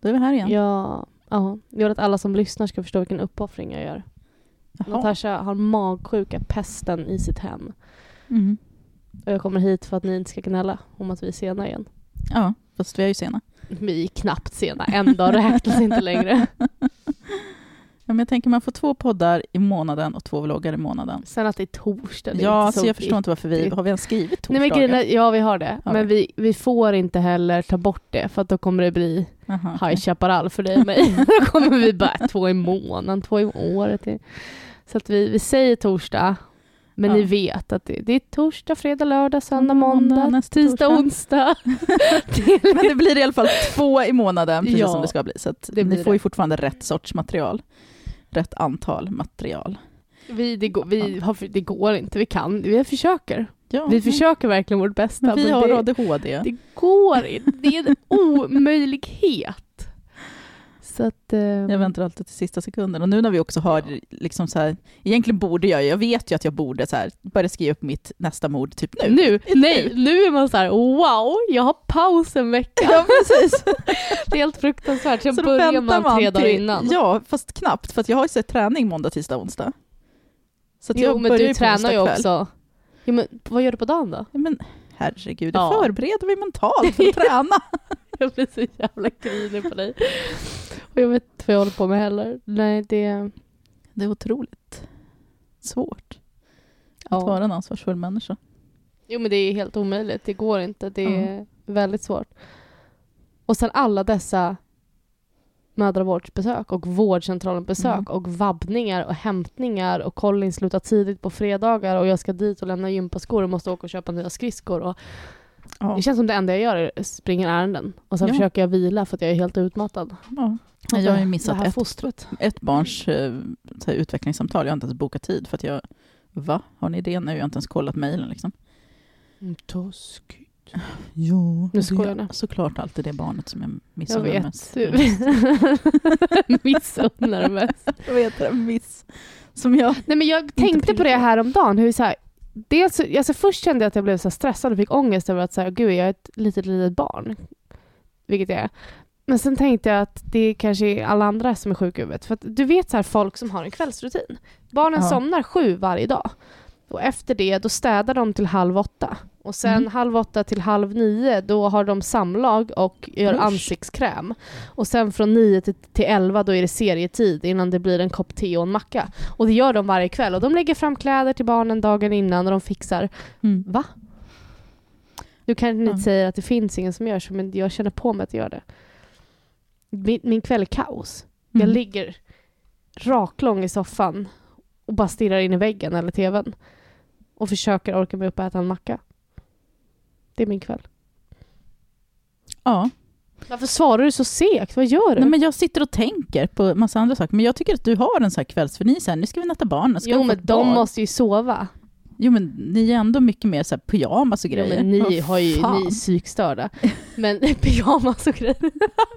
Då är vi här igen. Ja, ja. Jag vill att alla som lyssnar ska förstå vilken uppoffring jag gör. Jaha. Natasha har magsjuka, pesten i sitt hem. Mm. Och jag kommer hit för att ni inte ska gnälla om att vi är sena igen. Ja, fast vi är ju sena. Vi är knappt sena, en dag räknas inte längre. Ja, men jag tänker man får två poddar i månaden och två vloggar i månaden. Sen att det är torsdag, det är Ja, inte så jag förstår inte varför vi... Har vi ens skrivit Nej torsdagar? men grejen är, ja vi har det. Har men vi? vi, får inte heller ta bort det för att då kommer det bli okej. High Chaparral för dig och mig. då kommer vi bara två i månaden, två i året. Så att vi, vi säger torsdag, men Ja. ni vet att det, det är torsdag, fredag, lördag, söndag, Måndag, måndag, nästa tisdag, torsdag. onsdag. Men det blir i alla fall två i månaden, precis Ja, som det ska bli. Så att ni får ju det. fortfarande rätt sorts material. Rätt antal material. vi, det, går, vi har, det går inte, vi kan, vi försöker. Ja, Vi försöker verkligen vårt bästa. men vi har det, ADHD. det går inte, det är en omöjlighet. Så att... Eh, Jag väntar alltid till sista sekunden. Och nu när vi också har, liksom så här, egentligen borde jag, jag vet ju att jag borde så här, börja skriva upp mitt nästa mord typ nu. Nu, nej, nu är man så här: wow, jag har paus en vecka. Ja, precis. Det är helt fruktansvärt. Sen Så börjar väntar man tre dagar innan. Ja, fast knappt, för jag har ju sett träning måndag, tisdag, onsdag. Så jo, jag men du tränar ju också. Jo, men vad gör du på dagen då? Ja, men herregud, Ja. förbereder vi mentalt för att träna. Jag blir så jävla grinig på dig. Och jag vet inte vad jag håller på med heller. Nej, det... Det är otroligt svårt att Ja. vara en ansvarsfull människa. Jo, men det är helt omöjligt. Det går inte. Det är väldigt svårt. Och sen alla dessa mödravårdsbesök och vårdcentralen-besök Mm. och vabbningar och hämtningar och Colin slutar tidigt på fredagar och jag ska dit och lämna gympaskor och måste åka och köpa nya skridskor. Och Ja. Det känns som det enda jag gör är springer ärenden och sen Ja. försöker jag vila för att jag är helt utmattad. Ja. Jag har ju det missat här ett, fostret. ett barns eh, så här, utvecklingssamtal. Jag har inte ens bokat tid för att jag... Va? Har ni det nu? Jag har inte ens kollat mejlen liksom. Mm, Taskigt. Jo, Nu skojar jag. Såklart alltid det barnet som jag Jag missunnar vet. mest. Missunnar mest. Jag vet det, miss. Som jag... Nej, men jag tänkte på det prioriterar. häromdagen. Hur så här, dels, så- alltså först kände jag att jag blev så stressad och fick ångest över att så här, gud, jag är ett litet, litet barn. Vilket jag är. Men sen tänkte jag att det kanske är alla andra som är sjuka i huvudet. För att du vet så här, folk som har en kvällsrutin. Barnen Ja. somnar sju varje dag. Och efter det, då städar de till halv åtta. Och sen Mm. halv åtta till halv nio, då har de samlag och gör Usch. ansiktskräm. Och sen från nio till, till elva, då är det serietid innan det blir en kopp te och en macka. Och det gör de varje kväll. Och de lägger fram kläder till barnen dagen innan och de fixar. Mm. Va? Du kanske inte Ja. säger att det finns ingen som gör så, men jag känner på mig att göra det. Min, min kväll är kaos. Jag Mm. ligger raklång i soffan och bara stirrar in i väggen eller tvn. Och försöker orka mig upp och äta en macka. Det är min kväll. Ja. Varför svarar du så segt? Vad gör du? Nej, men jag sitter och tänker på massa andra saker. Men jag tycker att du har en sån här kvällsförnis här. Nu ska vi natta barnen. Ska jo, men de bad? måste ju sova. Jo, men ni är ändå mycket mer så här pyjamas och Jo, grejer. men ni Vad har ju, fan? ni är psykstörda. Men pyjamas och grejer.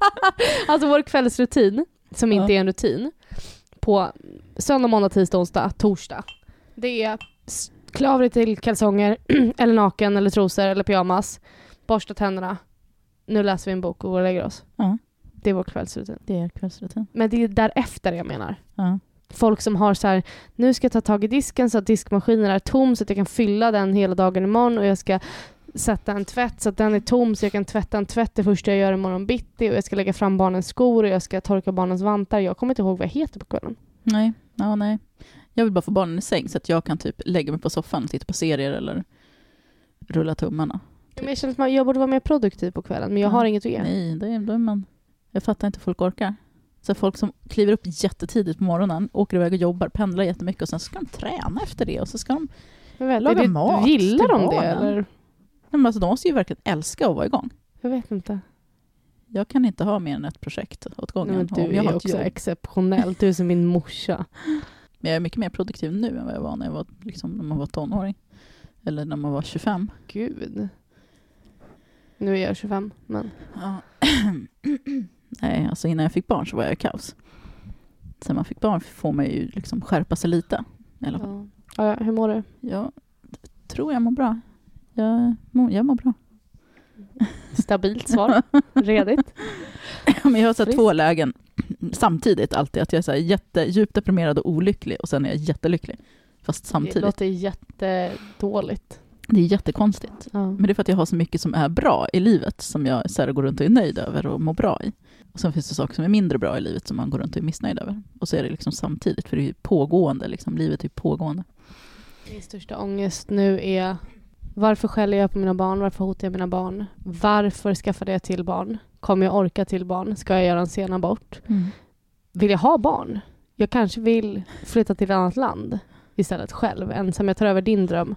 alltså vår kvällsrutin, som Ja. inte är en rutin, på söndag, måndag, tisdag, onsdag, torsdag. Det är klä av dig till kalsonger, eller naken, eller trosor, eller pyjamas. Borsta tänderna. Nu läser vi en bok och går och lägger oss. Ja, Det är vår kvällsrutin. det är kvällsrutin. Men det är därefter jag menar. Ja. Folk som har så här, nu ska jag ta tag i disken så att diskmaskinen är tom så att jag kan fylla den hela dagen imorgon och jag ska sätta en tvätt så att den är tom så jag kan tvätta en tvätt det första jag gör imorgon bitti och jag ska lägga fram barnens skor och jag ska torka barnens vantar. Jag kommer inte ihåg vad jag heter på kvällen. Nej, ja, nej. Jag vill bara få barnen i säng så att jag kan typ lägga mig på soffan och titta på serier eller rulla tummarna. Men jag känner att man, jag borde vara mer produktiv på kvällen men jag Ja. har inget att ge. Nej, det är, då är man... Jag fattar inte hur folk orkar. Så folk som kliver upp jättetidigt på morgonen, åker iväg och jobbar, pendlar jättemycket och sen ska de träna efter det och så ska de... Jag vet, Laga det, mat Gillar de det eller? Nej, Men alltså, de måste ju verkligen älska att vara igång. Jag vet inte. Jag kan inte ha mer än ett projekt åt gången. Nej, men du är också jobb. exceptionell. Du är som min morsa. Men jag är mycket mer produktiv nu än vad jag var när, jag var, liksom, när man var tonåring. Eller när man var 25. Gud. Nu är jag 25 men Ja. Nej, alltså innan jag fick barn så var jag i kaos. Sen man fick barn får man ju liksom skärpa sig lite. Fall. ja. Ja, hur mår du? Jag tror jag mår bra. Jag mår, jag mår bra. Stabilt svar. Redigt. Men jag har så två lägen samtidigt alltid. Att jag är så här jätte, djupt deprimerad och olycklig och sen är jag jättelycklig. Fast Det samtidigt. låter jättedåligt. Det är jättekonstigt. Ja. Men det är för att jag har så mycket som är bra i livet som jag så här, går runt och är nöjd över och mår bra i. Och sen finns det saker som är mindre bra i livet som man går runt och är missnöjd över. Och så är det liksom samtidigt, för det är ju pågående, liksom. livet är ju pågående. Min största ångest nu är varför skäller jag på mina barn? Varför hotar jag mina barn? Varför skaffade jag till barn? Kommer jag orka till barn? Ska jag göra en sen abort? Vill jag ha barn? Jag kanske vill flytta till ett annat land istället själv, ensam. Jag tar över din dröm.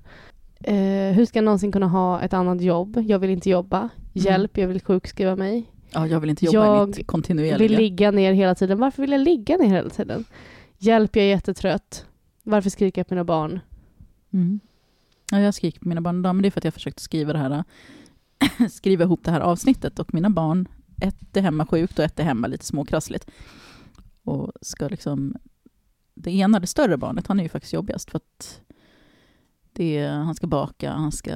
Eh, hur ska jag någonsin kunna ha ett annat jobb? Jag vill inte jobba. Hjälp, jag vill sjukskriva mig. Ja, jag vill inte jobba i Jag mitt vill kontinuerliga. ligga ner hela tiden. Varför vill jag ligga ner hela tiden? Hjälp, jag är jättetrött. Varför skriker jag på mina barn? Mm. Ja, jag skriker på mina barn idag, men det är för att jag försökte skriva det här, skriva ihop det här avsnittet och mina barn, ett är hemma sjukt och ett är hemma lite småkrassligt. Och ska liksom, det ena, det större barnet, han är ju faktiskt jobbigast för att det är, han ska baka, han ska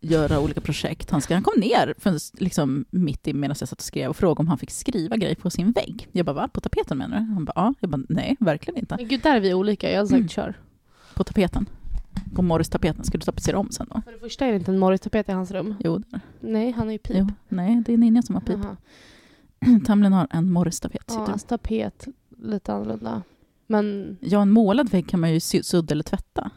göra olika projekt. Han, ska, han kom ner för, liksom, mitt i medan jag satt och skrev och frågade om han fick skriva grejer på sin vägg. Jag bara, va? På tapeten menar du? Han bara, ja. Jag bara, nej, verkligen inte. Men gud, där är vi olika. Jag hade sagt Mm. kör. På tapeten. På Morris-tapeten. Ska du tapetsera om sen då? För det första är det inte en Morris-tapet i hans rum. Jo, det det. Nej, han är ju pip. Jo, nej, det är Ninja som har pip. Tamlin har en Morris-tapet. Ja, hans tapet lite annorlunda. Men... Ja, en målad vägg kan man ju sudda eller tvätta.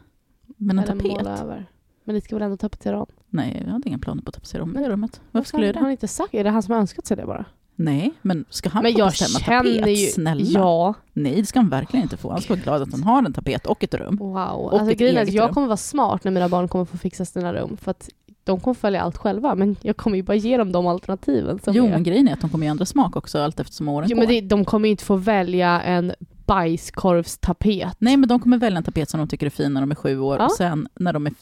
Men en eller tapet? måla över. Men ni ska väl ändå tapetsera om? Nej, jag hade inga planer på att tapetsera om det Men- rummet. Varför skulle jag Har han det? inte sagt Är det han som har önskat sig det bara? Nej, men ska han men få jag bestämma tapet? ju... Snälla. Ja. Nej, det ska han verkligen inte få. Han ska vara glad att han har en tapet och ett rum. Wow. Och alltså, ett eget jag rum. kommer vara smart när mina barn kommer få fixa sina rum. För att de kommer följa allt själva. Men jag kommer ju bara ge dem de alternativen. Som Jo, är. men grejen är att de kommer ju ändra smak också allt eftersom åren jo, går. men det, de kommer ju inte få välja en bajskorvstapet. Nej, men de kommer välja en tapet som de tycker är fin när de är sju år. Ja. Och sen när de är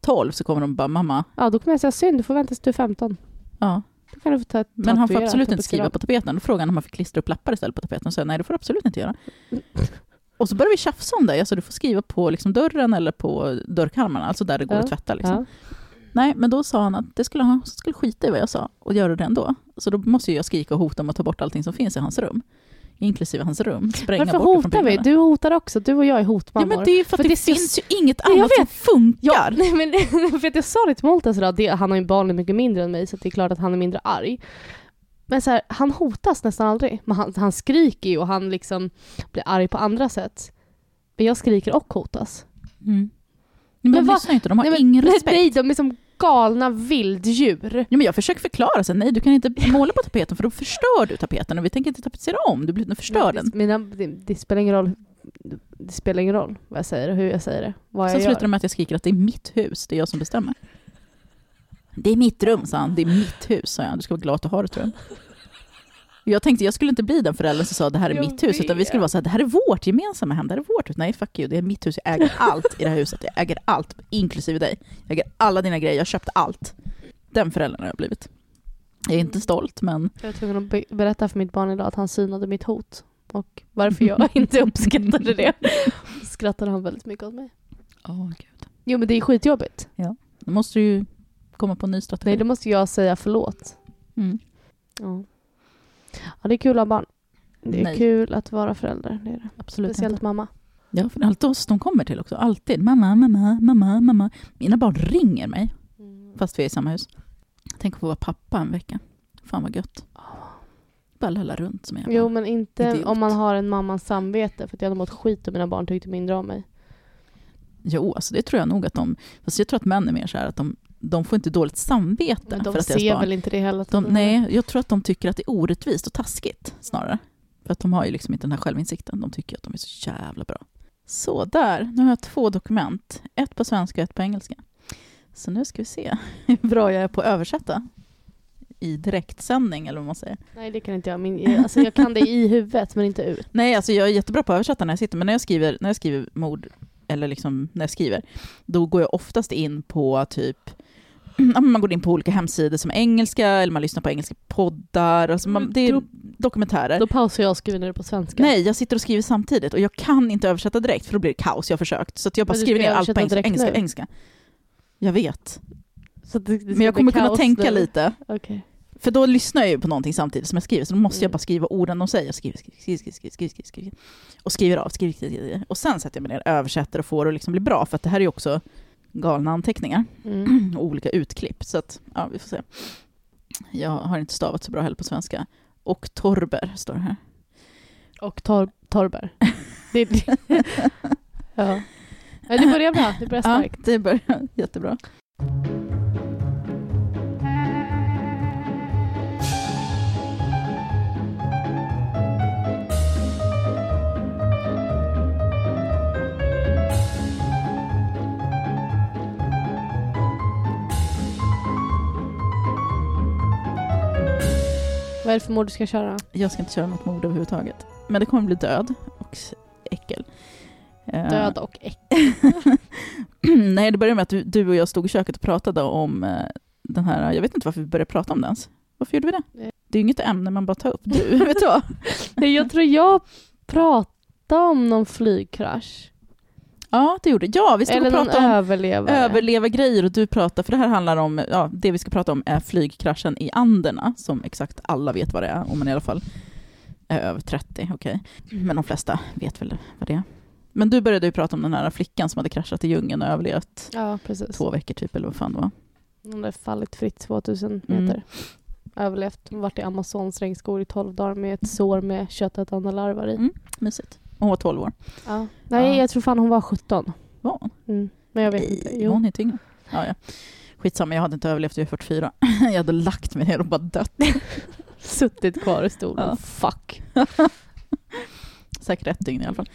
tolv så kommer de bara, mamma, Ja, då kommer jag säga synd, du får vänta tills du är 15. ja. Då kan du få ta Men han får absolut inte skriva på tapeten. Då frågade han om han fick klistra upp lappar istället på tapeten. Och sa nej, det får du absolut inte göra. Och så började vi tjafsa om det. Alltså, du får skriva på liksom, dörren eller på dörrkarmarna, alltså där det går Ja, att tvätta. Liksom. Ja. Nej, men då sa han att det skulle han skulle skita i vad jag sa och göra det ändå. Så då måste jag skrika och hota om att ta bort allting som finns i hans rum. Inklusive hans rum. Spränga Varför bort hotar vi? Du hotar också. Du och jag är hotmammor. Ja, men det är ju för att För det, det finns ju inget annat som funkar. Ja, nej, men det, för att jag sa det till Moltas idag, det, han har ju barnen mycket mindre än mig så det är klart att han är mindre arg. Men så här, han hotas nästan aldrig. Men han, han skriker ju och han liksom blir arg på andra sätt. Men jag skriker och hotas. Mm. Men, Men de lyssnar ju inte, de har nej, ingen respekt. Nej, de är som galna vilddjur. Ja, men jag försöker förklara, så nej du kan inte måla på tapeten för då förstör du tapeten och vi tänker inte tapetsera om, du blir- förstör den. Mina, det, det spelar ingen roll. Det spelar ingen roll vad jag säger och hur jag säger det. Vad Sen slutar det med att jag skriker att det är mitt hus, det är jag som bestämmer. Det är mitt rum, sa han. Det är mitt hus, sa jag. Du ska vara glad att du har ett rum. Jag tänkte jag skulle inte bli den föräldern som sa det här är Jag mitt hus, utan vi skulle vet. vara så här, det här är vårt gemensamma hem, det här är vårt hus. Nej, fuck you, det är mitt hus, jag äger allt i det här huset. Jag äger allt, inklusive dig. Jag äger alla dina grejer, jag har köpt allt. Den föräldern har jag blivit. Jag är inte stolt, men Jag var tvungen att be- berätta för mitt barn idag att han synade mitt hot. Och varför jag inte uppskattade det. Skrattade han väldigt mycket åt mig. Åh gud. Jo men det är skitjobbigt. Då måste du ju komma på en ny strategi. Nej, då måste jag säga förlåt. Mm. Ja, ja det är kul att ha barn. Det är Nej. kul att vara förälder. Det är det. Absolut Speciellt inte. mamma. Ja, för det är alltid oss de kommer till också. Alltid. Mamma, mamma, mamma, mamma. Mina barn ringer mig, fast vi är i samma hus. Tänk att få vara pappa en vecka. Fan vad gött. Bara lalla runt som en jävla... Jo men inte Idiot. om man har en mammans samvete för att jag hade mått skit om mina barn tyckte mindre om mig. Jo, alltså det tror jag nog att de... Fast jag tror att män är mer så här att de, de får inte dåligt samvete Men för de att deras ser barn... väl inte det heller. De, nej, jag tror att de tycker att det är orättvist och taskigt snarare. För att de har ju liksom inte den här självinsikten. De tycker att de är så jävla bra. Så där, nu har jag två dokument. Ett på svenska och ett på engelska. Så nu ska vi se hur bra jag är på att översätta. I direktsändning eller vad man säger. Nej det kan inte jag. Min, alltså, jag kan det i huvudet men inte ut. Nej, alltså jag är jättebra på att översätta när jag sitter, men när jag skriver, när jag skriver mord, eller liksom när jag skriver, då går jag oftast in på typ man går in på olika hemsidor som engelska, eller man lyssnar på engelska poddar. Alltså man, Mm, det är då- dokumentärer. Då pausar jag och skriver ner det på svenska. Nej, jag sitter och skriver samtidigt och jag kan inte översätta direkt för då blir det kaos. Jag har försökt. Så jag bara skriver ner allt på engelska. engelska, engelska. Jag vet. Det, det Men jag kommer kunna tänka nu. lite. Okej. För då lyssnar jag ju på någonting samtidigt som jag skriver, så då måste jag Mm. bara skriva orden de säger. Skriver, skriver, skriver, skriver, skriver, skriver. Och skriver av, skriver, skriver, skriver. Och sen sätter jag mig ner, översätter och får det att liksom bli bra. För att det här är ju också galna anteckningar Mm. och olika utklipp. Så att, ja, vi får se. Jag har inte stavat så bra heller på svenska. Och Torber står det här. Och tor torber. Det, ja. Men det börjar bra, det börjar Ja, starkt. det börjar jättebra. Vad är det för mord du ska köra? Jag ska inte köra något mord överhuvudtaget. Men det kommer bli död och äckel. Eh, Död och äck. Nej, det började med att du, du och jag stod i köket och pratade om eh, den här, jag vet inte varför vi började prata om den ens. Varför gjorde vi det? Det är ju inget ämne man bara tar upp. Du, vet du vad? Jag tror jag pratade om någon flygkrasch. Ja, det gjorde Ja, vi stod Eller och pratade om överlevare. överleva grejer och du pratar, för det här handlar om, ja, det vi ska prata om är flygkraschen i Anderna, som exakt alla vet vad det är, om man i alla fall är över 30, okej. Men de flesta vet väl vad det är. Men du började ju prata om den här flickan som hade kraschat i djungeln och överlevt Ja, två veckor typ, eller vad fan det var. Hon hade fallit fritt 2000 meter. Mm. Överlevt. Varit i Amazons regnskog i 12 dagar med ett sår med köttätande larvar i. Mm. Mysigt. Hon var 12 år. Ja. Nej, Ja. jag tror fan hon var 17. Var hon? Mm. Men jag vet inte. Jo. Hon är yngre. Ja, ja. Skitsamma, jag hade inte överlevt, jag är 44. Jag hade lagt mig ner och bara dött. Suttit kvar i stolen. Ja. Fuck. Säkert ett dygn i alla fall.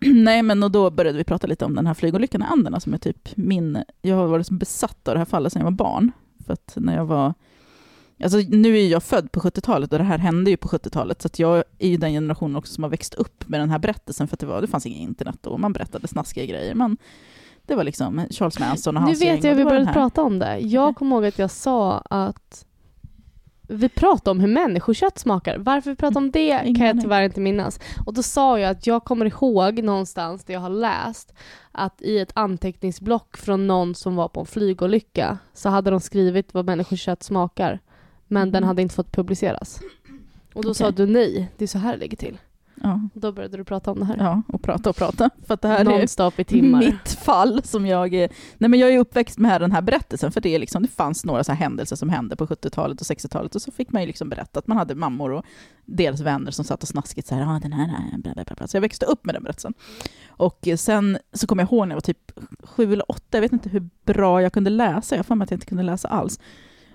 Nej, men och då började vi prata lite om den här flygolyckan i Anderna som är typ min... Jag har varit som besatt av det här fallet sedan jag var barn. För att när jag var... Alltså nu är jag född på 70-talet och det här hände ju på 70-talet. Så att jag är ju den generationen också som har växt upp med den här berättelsen. För att det, var, det fanns inget internet och man berättade snaskiga grejer. Man, det var liksom Charles Manson och Nu hans vet gäng jag och vi det började prata om det. Jag kommer ihåg att jag sa att vi pratade om hur människokött smakar. Varför vi pratade om det Ingen kan jag tyvärr inte minnas. Och då sa jag att jag kommer ihåg någonstans där jag har läst att i ett anteckningsblock från någon som var på en flygolycka så hade de skrivit vad människokött smakar. Men den Mhm. hade inte fått publiceras. Och då sa Okej. du nej, det är så här det ligger till. Ja, då började du prata om det här. ja, och prata och prata. För att det här är Nonstop i timmar. mitt fall som jag är... Nej men jag är uppväxt med den här berättelsen för det, är liksom, det fanns några så händelser som hände på 70-talet och 60-talet och så fick man ju liksom berätta att man hade mammor och deras vänner som satt och snaskigt så här, ah, den här, är bla, bla, bla. Så jag växte upp med den berättelsen. Och sen så kommer jag ihåg när jag var typ sju eller åtta, jag vet inte hur bra jag kunde läsa, jag har för mig att jag inte kunde läsa alls.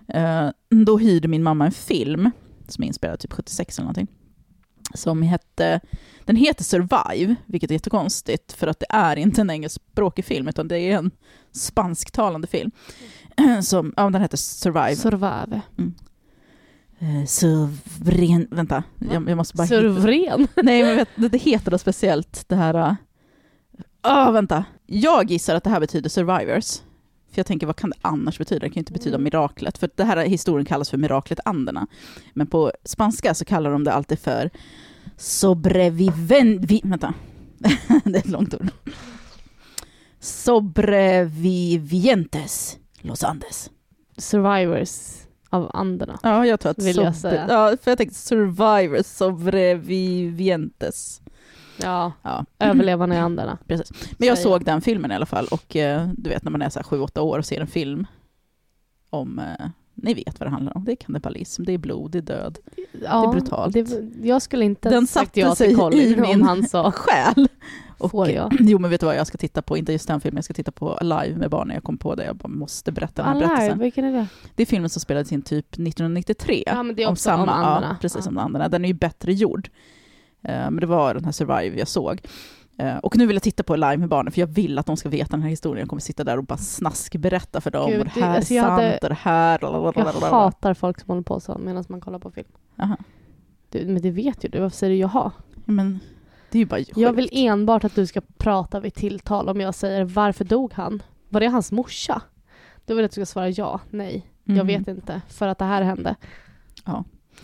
Eh, då hyrde min mamma en film som är inspelad typ 76 eller någonting. Som hette, den heter Survive, vilket är jättekonstigt för att det är inte en engelskspråkig film utan det är en spansktalande film. Som, ja, den heter Survive. Survive. Eh, Suvren, vänta, jag, jag måste bara hitta. Survren. Nej men vet, det, heter något speciellt det här. Ah, vänta. Jag gissar att det här betyder survivors. För jag tänker, vad kan det annars betyda? Det kan ju inte betyda Mm. miraklet. För det här historien kallas för miraklet Anderna. Men på spanska så kallar de det alltid för sobreviven... Vi, vänta. det är ett långt ord. Sobrevivientes Los Andes. Survivors av anderna. Ja, jag tror att... Vill jag säga. Ja, för jag tänkte survivors, sobrevivientes. Ja, Ja. överlevarna i anderna. Precis. Men jag Säger. såg den filmen i alla fall och eh, du vet när man är så här 7-8 år och ser en film om, eh, ni vet vad det handlar om, det är kannibalism, det är blod, det är död, Ja, brutalt. Det, jag skulle inte Den satte ja sig i min om han sa själ. Och, får eh, jag. Jo men vet du vad jag ska titta på, inte just den filmen, jag ska titta på Alive med barnen, jag kom på det, jag bara måste berätta den här Alive, berättelsen. vilken är det? Det är filmen som spelades in typ 1993. Ja, men det är om också samma, om. Ja, precis Ja. som den andra. Den är ju bättre gjord. Eh, men det var den här Survive jag såg. Eh, och nu vill jag titta på Live med barnen för jag vill att de ska veta den här historien. Jag kommer sitta där och bara snaskberätta för dem. Gud, och det här alltså är jag sant hade- och det här... Jag hatar folk som håller på så medan man kollar på film. Aha. Du, men det vet ju du, varför säger du jaha? Men det är ju bara Jag sjukt. vill enbart att du ska prata vid tilltal om jag säger varför dog han? Var det hans morsa? Då vill jag att du ska svara ja, nej, jag Mhm. vet inte, för att det här hände.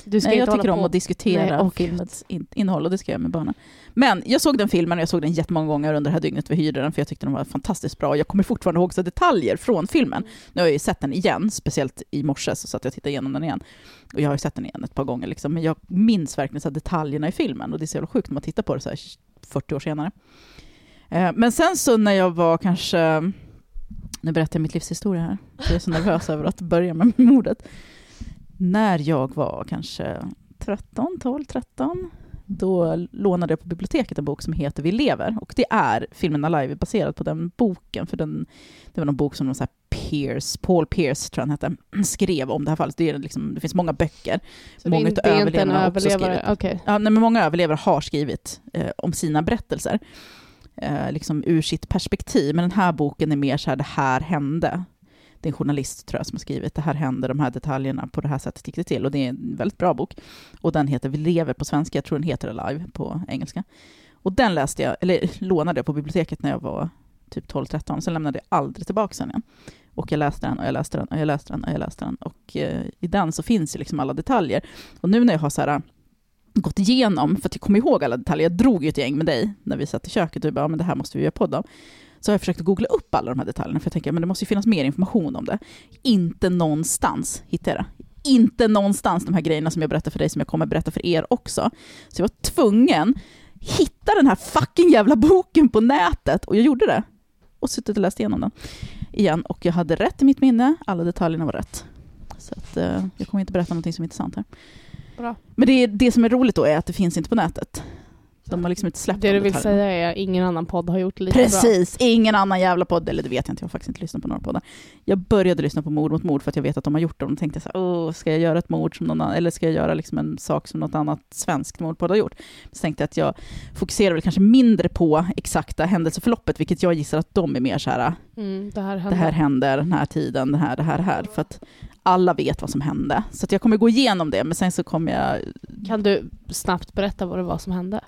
Du ska Nej, jag inte tycker om att diskutera Nej, filmens in, innehåll och det ska jag göra med barnen. Men jag såg den filmen och jag såg den jättemånga gånger under det här dygnet vi hyrde den för jag tyckte den var fantastiskt bra. Jag kommer fortfarande ihåg så detaljer från filmen. Nu har jag ju sett den igen, speciellt i morse så satt jag och tittade igenom den igen. Och jag har ju sett den igen ett par gånger liksom. men jag minns verkligen så detaljerna i filmen och det är så jävla sjukt när man tittar på det så här 40 år senare. Eh, Men sen så när jag var kanske, nu berättar jag mitt livs historia här, jag är så nervös över att börja med mordet. När jag var kanske 13, 12, 13, då lånade jag på biblioteket en bok som heter Vi lever. Och det är filmen Alive baserad på den boken, för den, det var någon bok som någon så här Pierce, Paul Pierce tror jag han hette, skrev om det här fallet. Det, är liksom, det finns många böcker. Så Många det, är- inte en överlevare? Okej. Ja, nej, men många överlevare har skrivit eh, om sina berättelser, eh, liksom ur sitt perspektiv. Men den här boken är mer så här, det här hände. Det är en journalist tror jag som har skrivit, det här hände, de här detaljerna, på det här sättet gick det till. Och det är en väldigt bra bok. Och den heter Vi lever på svenska, jag tror den heter Alive på engelska. Och den läste jag, eller lånade jag på biblioteket när jag var typ 12-13, sen lämnade jag aldrig tillbaka den igen. Och jag läste den och jag läste den och jag läste den och jag läste den. Och eh, i den så finns ju liksom alla detaljer. Och nu när jag har så här, äh, gått igenom, för att jag kommer ihåg alla detaljer, jag drog ju ett gäng med dig när vi satt i köket och du bara, ja, men det här måste vi göra podd om. Så har jag försökt att googla upp alla de här detaljerna, för jag tänker, men det måste ju finnas mer information om det. Inte någonstans hittar jag det. Inte någonstans de här grejerna som jag berättar för dig, som jag kommer berätta för er också. Så jag var tvungen hitta den här fucking jävla boken på nätet, och jag gjorde det. Och suttit och läst igenom den igen, och jag hade rätt i mitt minne, alla detaljerna var rätt. Så att, eh, jag kommer inte berätta någonting som är intressant här. Bra. Men det, det som är roligt då är att det finns inte på nätet. De har liksom inte släppt Det de du vill säga är att ingen annan podd har gjort det lika bra. Precis, ingen annan jävla podd, eller det vet jag inte, jag har faktiskt inte lyssnat på några poddar. Jag började lyssna på Mord mot mord för att jag vet att de har gjort dem, och tänkte så här, Åh, ska jag göra ett mord som någon annan, eller ska jag göra liksom en sak som något annat svenskt mordpodd har gjort? Så tänkte jag att jag fokuserar väl kanske mindre på exakta händelseförloppet, vilket jag gissar att de är mer så här, Mm, det här det händer. här händer den här tiden, det här, det här, det här, för att alla vet vad som hände. Så att jag kommer gå igenom det, men sen så kommer jag, Kan du snabbt berätta vad det var som hände?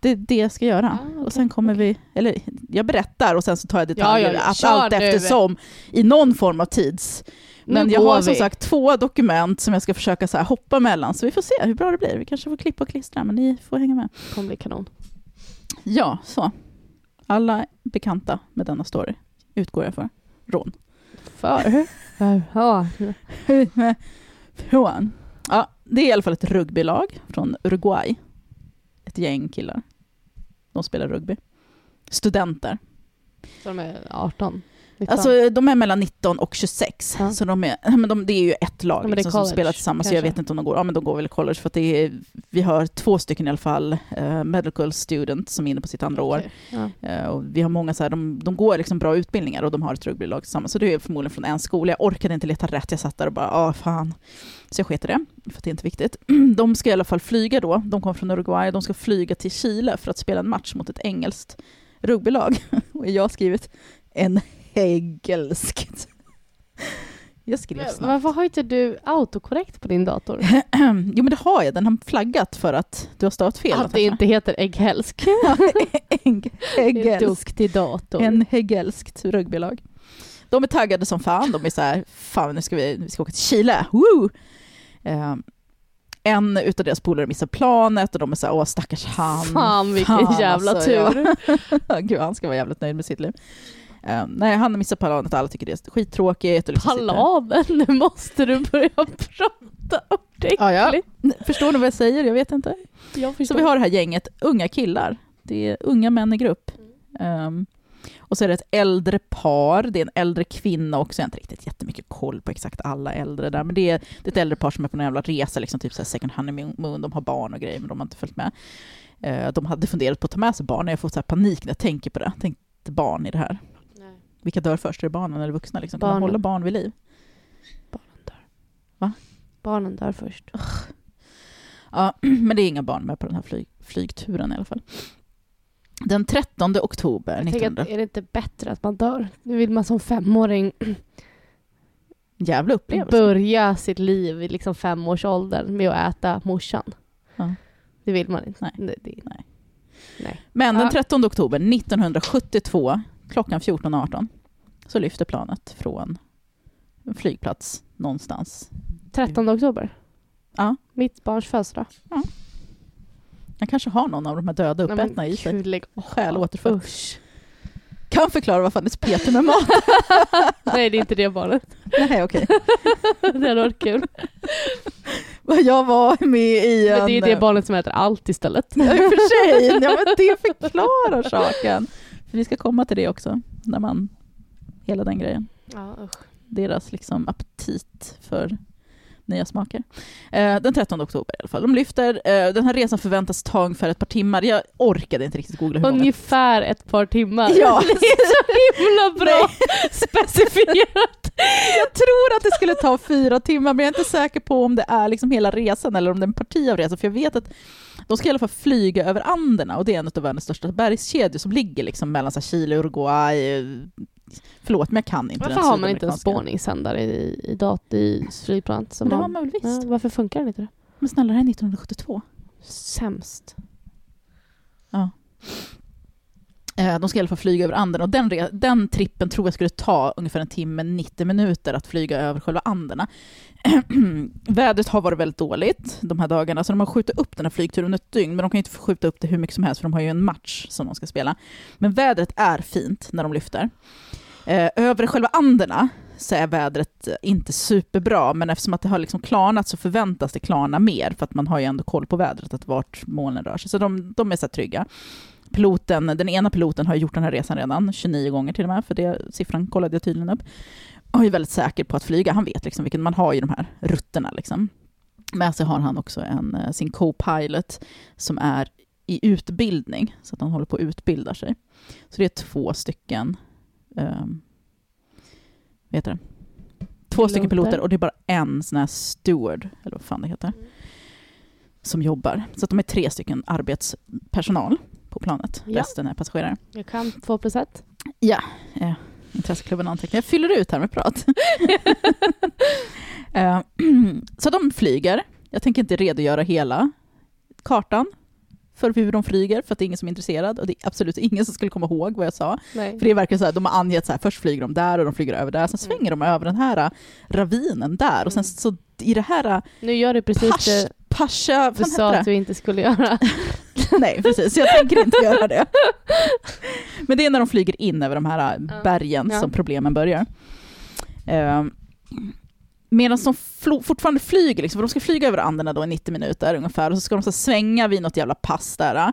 det är det jag ska göra. Ah, Och okej, sen kommer vi, eller jag berättar och sen så tar jag detaljer Ja, ja, allt, kör allt eftersom i någon form av tids. Men Nu jag har som vi. sagt två dokument som jag ska försöka så hoppa mellan, så vi får se hur bra det blir. Vi kanske får klippa och klistra, men ni får hänga med. Det kommer bli kanon. Ja, så. Alla bekanta med denna story, utgår jag för. Rån. För? Ja. Från. Ja, det är i alla fall ett rugbylag från Uruguay. Ett gäng killar. De spelar rugby. Studenter. Så de är 18? 19. Alltså de är mellan 19 och 26. Ja. Så de är, men de, det är ju ett lag Ja, liksom, som college, spelar tillsammans. Så jag kanske. vet inte om de går, ja men de går väl i college för att det är, vi har två stycken i alla fall eh, medical student som är inne på sitt andra år. Ja. Eh, och vi har många så här, de, de går liksom bra utbildningar och de har ett rugbylag tillsammans. Så det är förmodligen från en skola. Jag orkade inte leta rätt, jag satt där och bara, ah fan. Så jag sket det, för att det är inte viktigt. De ska i alla fall flyga då, de kommer från Uruguay, de ska flyga till Chile för att spela en match mot ett engelskt rugbylag. Och jag har skrivit en hegelskt. Jag skrev snabbt. Varför har inte du autokorrekt på din dator? Jo men det har jag, den har flaggat för att du har stavat fel. Att det inte heter ägghälsk. hegelskt. duktig dator. En hegelskt rugbylag. De är taggade som fan. De är så här, fan nu ska vi, vi ska åka till Chile. Woo! Eh, en utav deras polare missar planet och de är så här, åh stackars han. Fan vilken Fan, jävla alltså, tur. Gud, han ska vara jävligt nöjd med sitt liv. Eh, nej, han missar planet, alla tycker det är skittråkigt. Liksom Palaven, nu måste du börja prata ordentligt. Ja, ja. Förstår ni vad jag säger? Jag vet inte. Jag Så vi har det här gänget unga killar. Det är unga män i grupp. Um, och så är det ett äldre par, det är en äldre kvinna också. Jag har inte riktigt jättemycket koll på exakt alla äldre där, men det är, det är ett äldre par som är på en jävla resa, liksom typ så här second honeymoon, de har barn och grejer, men de har inte följt med. Eh, de hade funderat på att ta med sig barn, jag får så här panik när jag tänker på det. Tänkte barn i det här. Vilka dör först, är det barnen eller vuxna? Liksom? Kan man Barnen. hålla barn vid liv? barnen dör. Va? Barnen dör först. Ja, men det är inga barn med på den här flyg, flygturen i alla fall. Den 13 oktober Jag tänker 1900. att, är det inte bättre att man dör? Nu vill man som femåring Jävla upplevelse. börja sitt liv i liksom femårsåldern med att äta morsan. Ja. Det vill man inte. Nej. Det, Nej. nej. Men den Ja. 13 oktober 1972 klockan 14.18 så lyfter planet från en flygplats någonstans. 13 oktober? Ja. Mitt barns födelsedag. Jag kanske har någon av de här döda Nej, uppätna i sig. lägg av. Kan förklara varför är så petig med mat. Nej, det är inte det barnet. Nej, okej. Det hade varit kul. Jag var med i en... Men det är det barnet som äter allt istället. Ja, i och för sig. Ja, men det förklarar saken. För vi ska komma till det också, när man... Hela den grejen. Ja, usch. Deras liksom aptit för nya smaker. Eh, den 13 oktober i alla fall. De lyfter. Eh, den här resan förväntas ta ungefär ett par timmar. Jag orkade inte riktigt googla hur många. Ungefär ett par timmar. Ja. Det är så himla bra specifierat. Jag tror att det skulle ta fyra timmar, men jag är inte säker på om det är liksom hela resan eller om det är en parti av resan. För jag vet att de ska i alla fall flyga över Anderna och det är en av världens största bergskedjor som ligger liksom mellan så Chile Uruguay. Förlåt, men jag kan inte Varför har man inte en spårningssändare i, i dat i flygplan? Som Men det har man väl visst. ja, varför funkar den inte då? Men snälla, det här är 1972. Sämst. Eh, De ska i alla fall flyga över Anderna och den, den trippen tror jag skulle ta ungefär en timme, 90 minuter att flyga över själva Anderna. Vädret har varit väldigt dåligt de här dagarna, så de har skjutit upp den här flygturen ett dygn, men de kan inte skjuta upp det hur mycket som helst, för de har ju en match som de ska spela. Men vädret är fint när de lyfter. Eh, över själva Anderna så är vädret eh, inte superbra, men eftersom att det har liksom klarnat så förväntas det klarna mer, för att man har ju ändå koll på vädret, att vart molnen rör sig. Så de, de är så trygga. Piloten, den ena piloten har gjort den här resan redan, 29 gånger till och med, för det siffran kollade jag tydligen upp. Han är väldigt säker på att flyga. Han vet liksom vilken, man har ju de här rutterna liksom. Med sig har han också en, eh, sin co-pilot som är i utbildning, så att han håller på att utbilda sig. Så det är två stycken, um, vad heter det? Två stycken Piloter. piloter och det är bara en sån här steward, eller vad fan det heter, som jobbar. Så att de är tre stycken arbetspersonal på planet. Ja. Resten är passagerare. Jag kan två plus ett. Eh, intresseklubben antecknar. Jag fyller ut här med prat. Eh, så de flyger. Jag tänker inte redogöra hela kartan för hur de flyger, för att det är ingen som är intresserad och det är absolut ingen som skulle komma ihåg vad jag sa. Nej. För det är verkligen så här, de har angett så här, först flyger de där och de flyger över där, sen Mm. svänger de över den här äh, ravinen där och sen Mm. så i det här äh, Nu gör du precis Pasch, det Pascha, du sa heter att det? du inte skulle göra. Nej, precis. Jag tänker inte göra det. Men det är när de flyger in över de här äh, bergen Ja. som problemen börjar. Uh, Medan de flo- fortfarande flyger, liksom, för de ska flyga över Anderna då i 90 minuter ungefär, och så ska de så svänga vid något jävla pass där äh,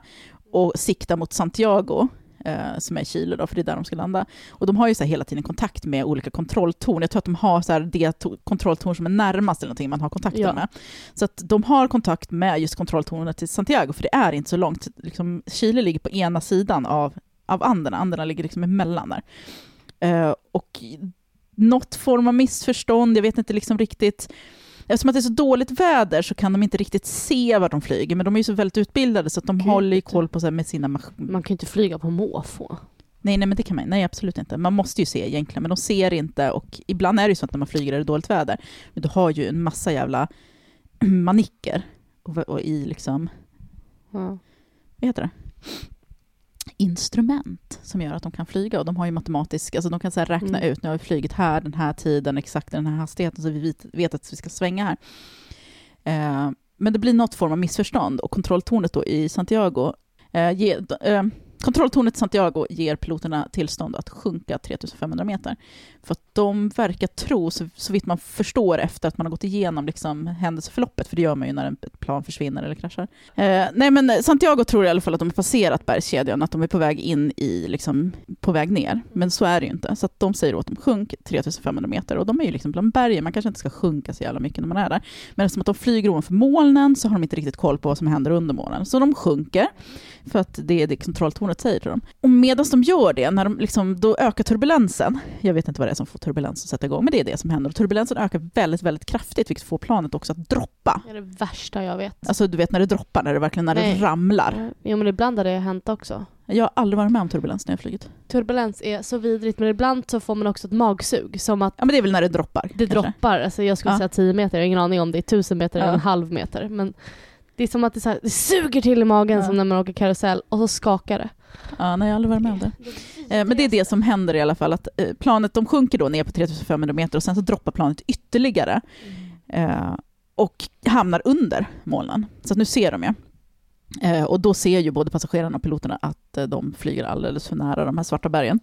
och sikta mot Santiago, eh, som är Chile då, för det är där de ska landa. Och de har ju så hela tiden kontakt med olika kontrolltorn. Jag tror att de har så det to- kontrolltorn som är närmast eller någonting man har kontakt Ja. med. Så att de har kontakt med just kontrolltornet till Santiago, för det är inte så långt. Liksom, Chile ligger på ena sidan av, av Anderna, Anderna ligger liksom emellan där. Eh, och något form av missförstånd, jag vet inte liksom riktigt. Eftersom att det är så dåligt väder så kan de inte riktigt se var de flyger, men de är ju så väldigt utbildade så att de Gud. håller ju koll på så med sina maskiner. Man kan ju inte flyga på måfå. Nej, nej, men det kan man Nej, absolut inte. Man måste ju se egentligen, men de ser inte. Och ibland är det ju så att när man flyger är det dåligt väder. Men du har ju en massa jävla manicker och, och i liksom, Ja. vad heter det? Instrument som gör att de kan flyga och de har ju matematisk, alltså de kan så räkna Mm. ut, nu har vi flugit här den här tiden, exakt den här hastigheten, så vi vet, vet att vi ska svänga här. Eh, men det blir något form av missförstånd och kontrolltornet då i Santiago, eh, ge, eh, kontrolltornet i Santiago ger piloterna tillstånd att sjunka 3500 meter. För att de verkar tro, så, så vitt man förstår efter att man har gått igenom liksom händelseförloppet, för det gör man ju när en- ett plan försvinner eller kraschar. Eh, nej men Santiago tror i alla fall att de har passerat bergskedjan, att de är på väg in i, liksom, på väg ner. Men så är det ju inte. Så att de säger åt dem, sjunk 3500 meter. Och de är ju liksom bland bergen, man kanske inte ska sjunka så jävla mycket när man är där. Men eftersom att de flyger ovanför molnen så har de inte riktigt koll på vad som händer under molnen. Så de sjunker, för att det är det kontrolltornet säger till dem. Och medan de gör det, när de liksom, då ökar turbulensen. Jag vet inte vad det är som får turbulens att sätta igång, men det är det som händer. Och turbulensen ökar väldigt, väldigt kraftigt, vilket får planet också att droppa. Det är det värsta jag vet. Alltså du vet när det droppar, när det verkligen när Nej. det ramlar. Jo men ibland har det hänt också. Jag har aldrig varit med om turbulens när jag flugit. Turbulens är så vidrigt men ibland så får man också ett magsug. Som att Ja men det är väl när det droppar. det kanske. droppar. Alltså jag skulle Ja. säga 10 meter, jag har ingen aning om det är 1000 meter Ja. eller en halv meter. Men det är som att det, så här, det suger till i magen Ja. som när man åker karusell och så skakar det. Ja, nej jag har aldrig varit med om det. Eh, men det är det som händer i alla fall, att eh, planet de sjunker då ner på 3500 meter och sen så droppar planet ytterligare. Eh, och hamnar under molnen. Så att nu ser de ju. Och då ser ju både passagerarna och piloterna att de flyger alldeles för nära de här svarta bergen.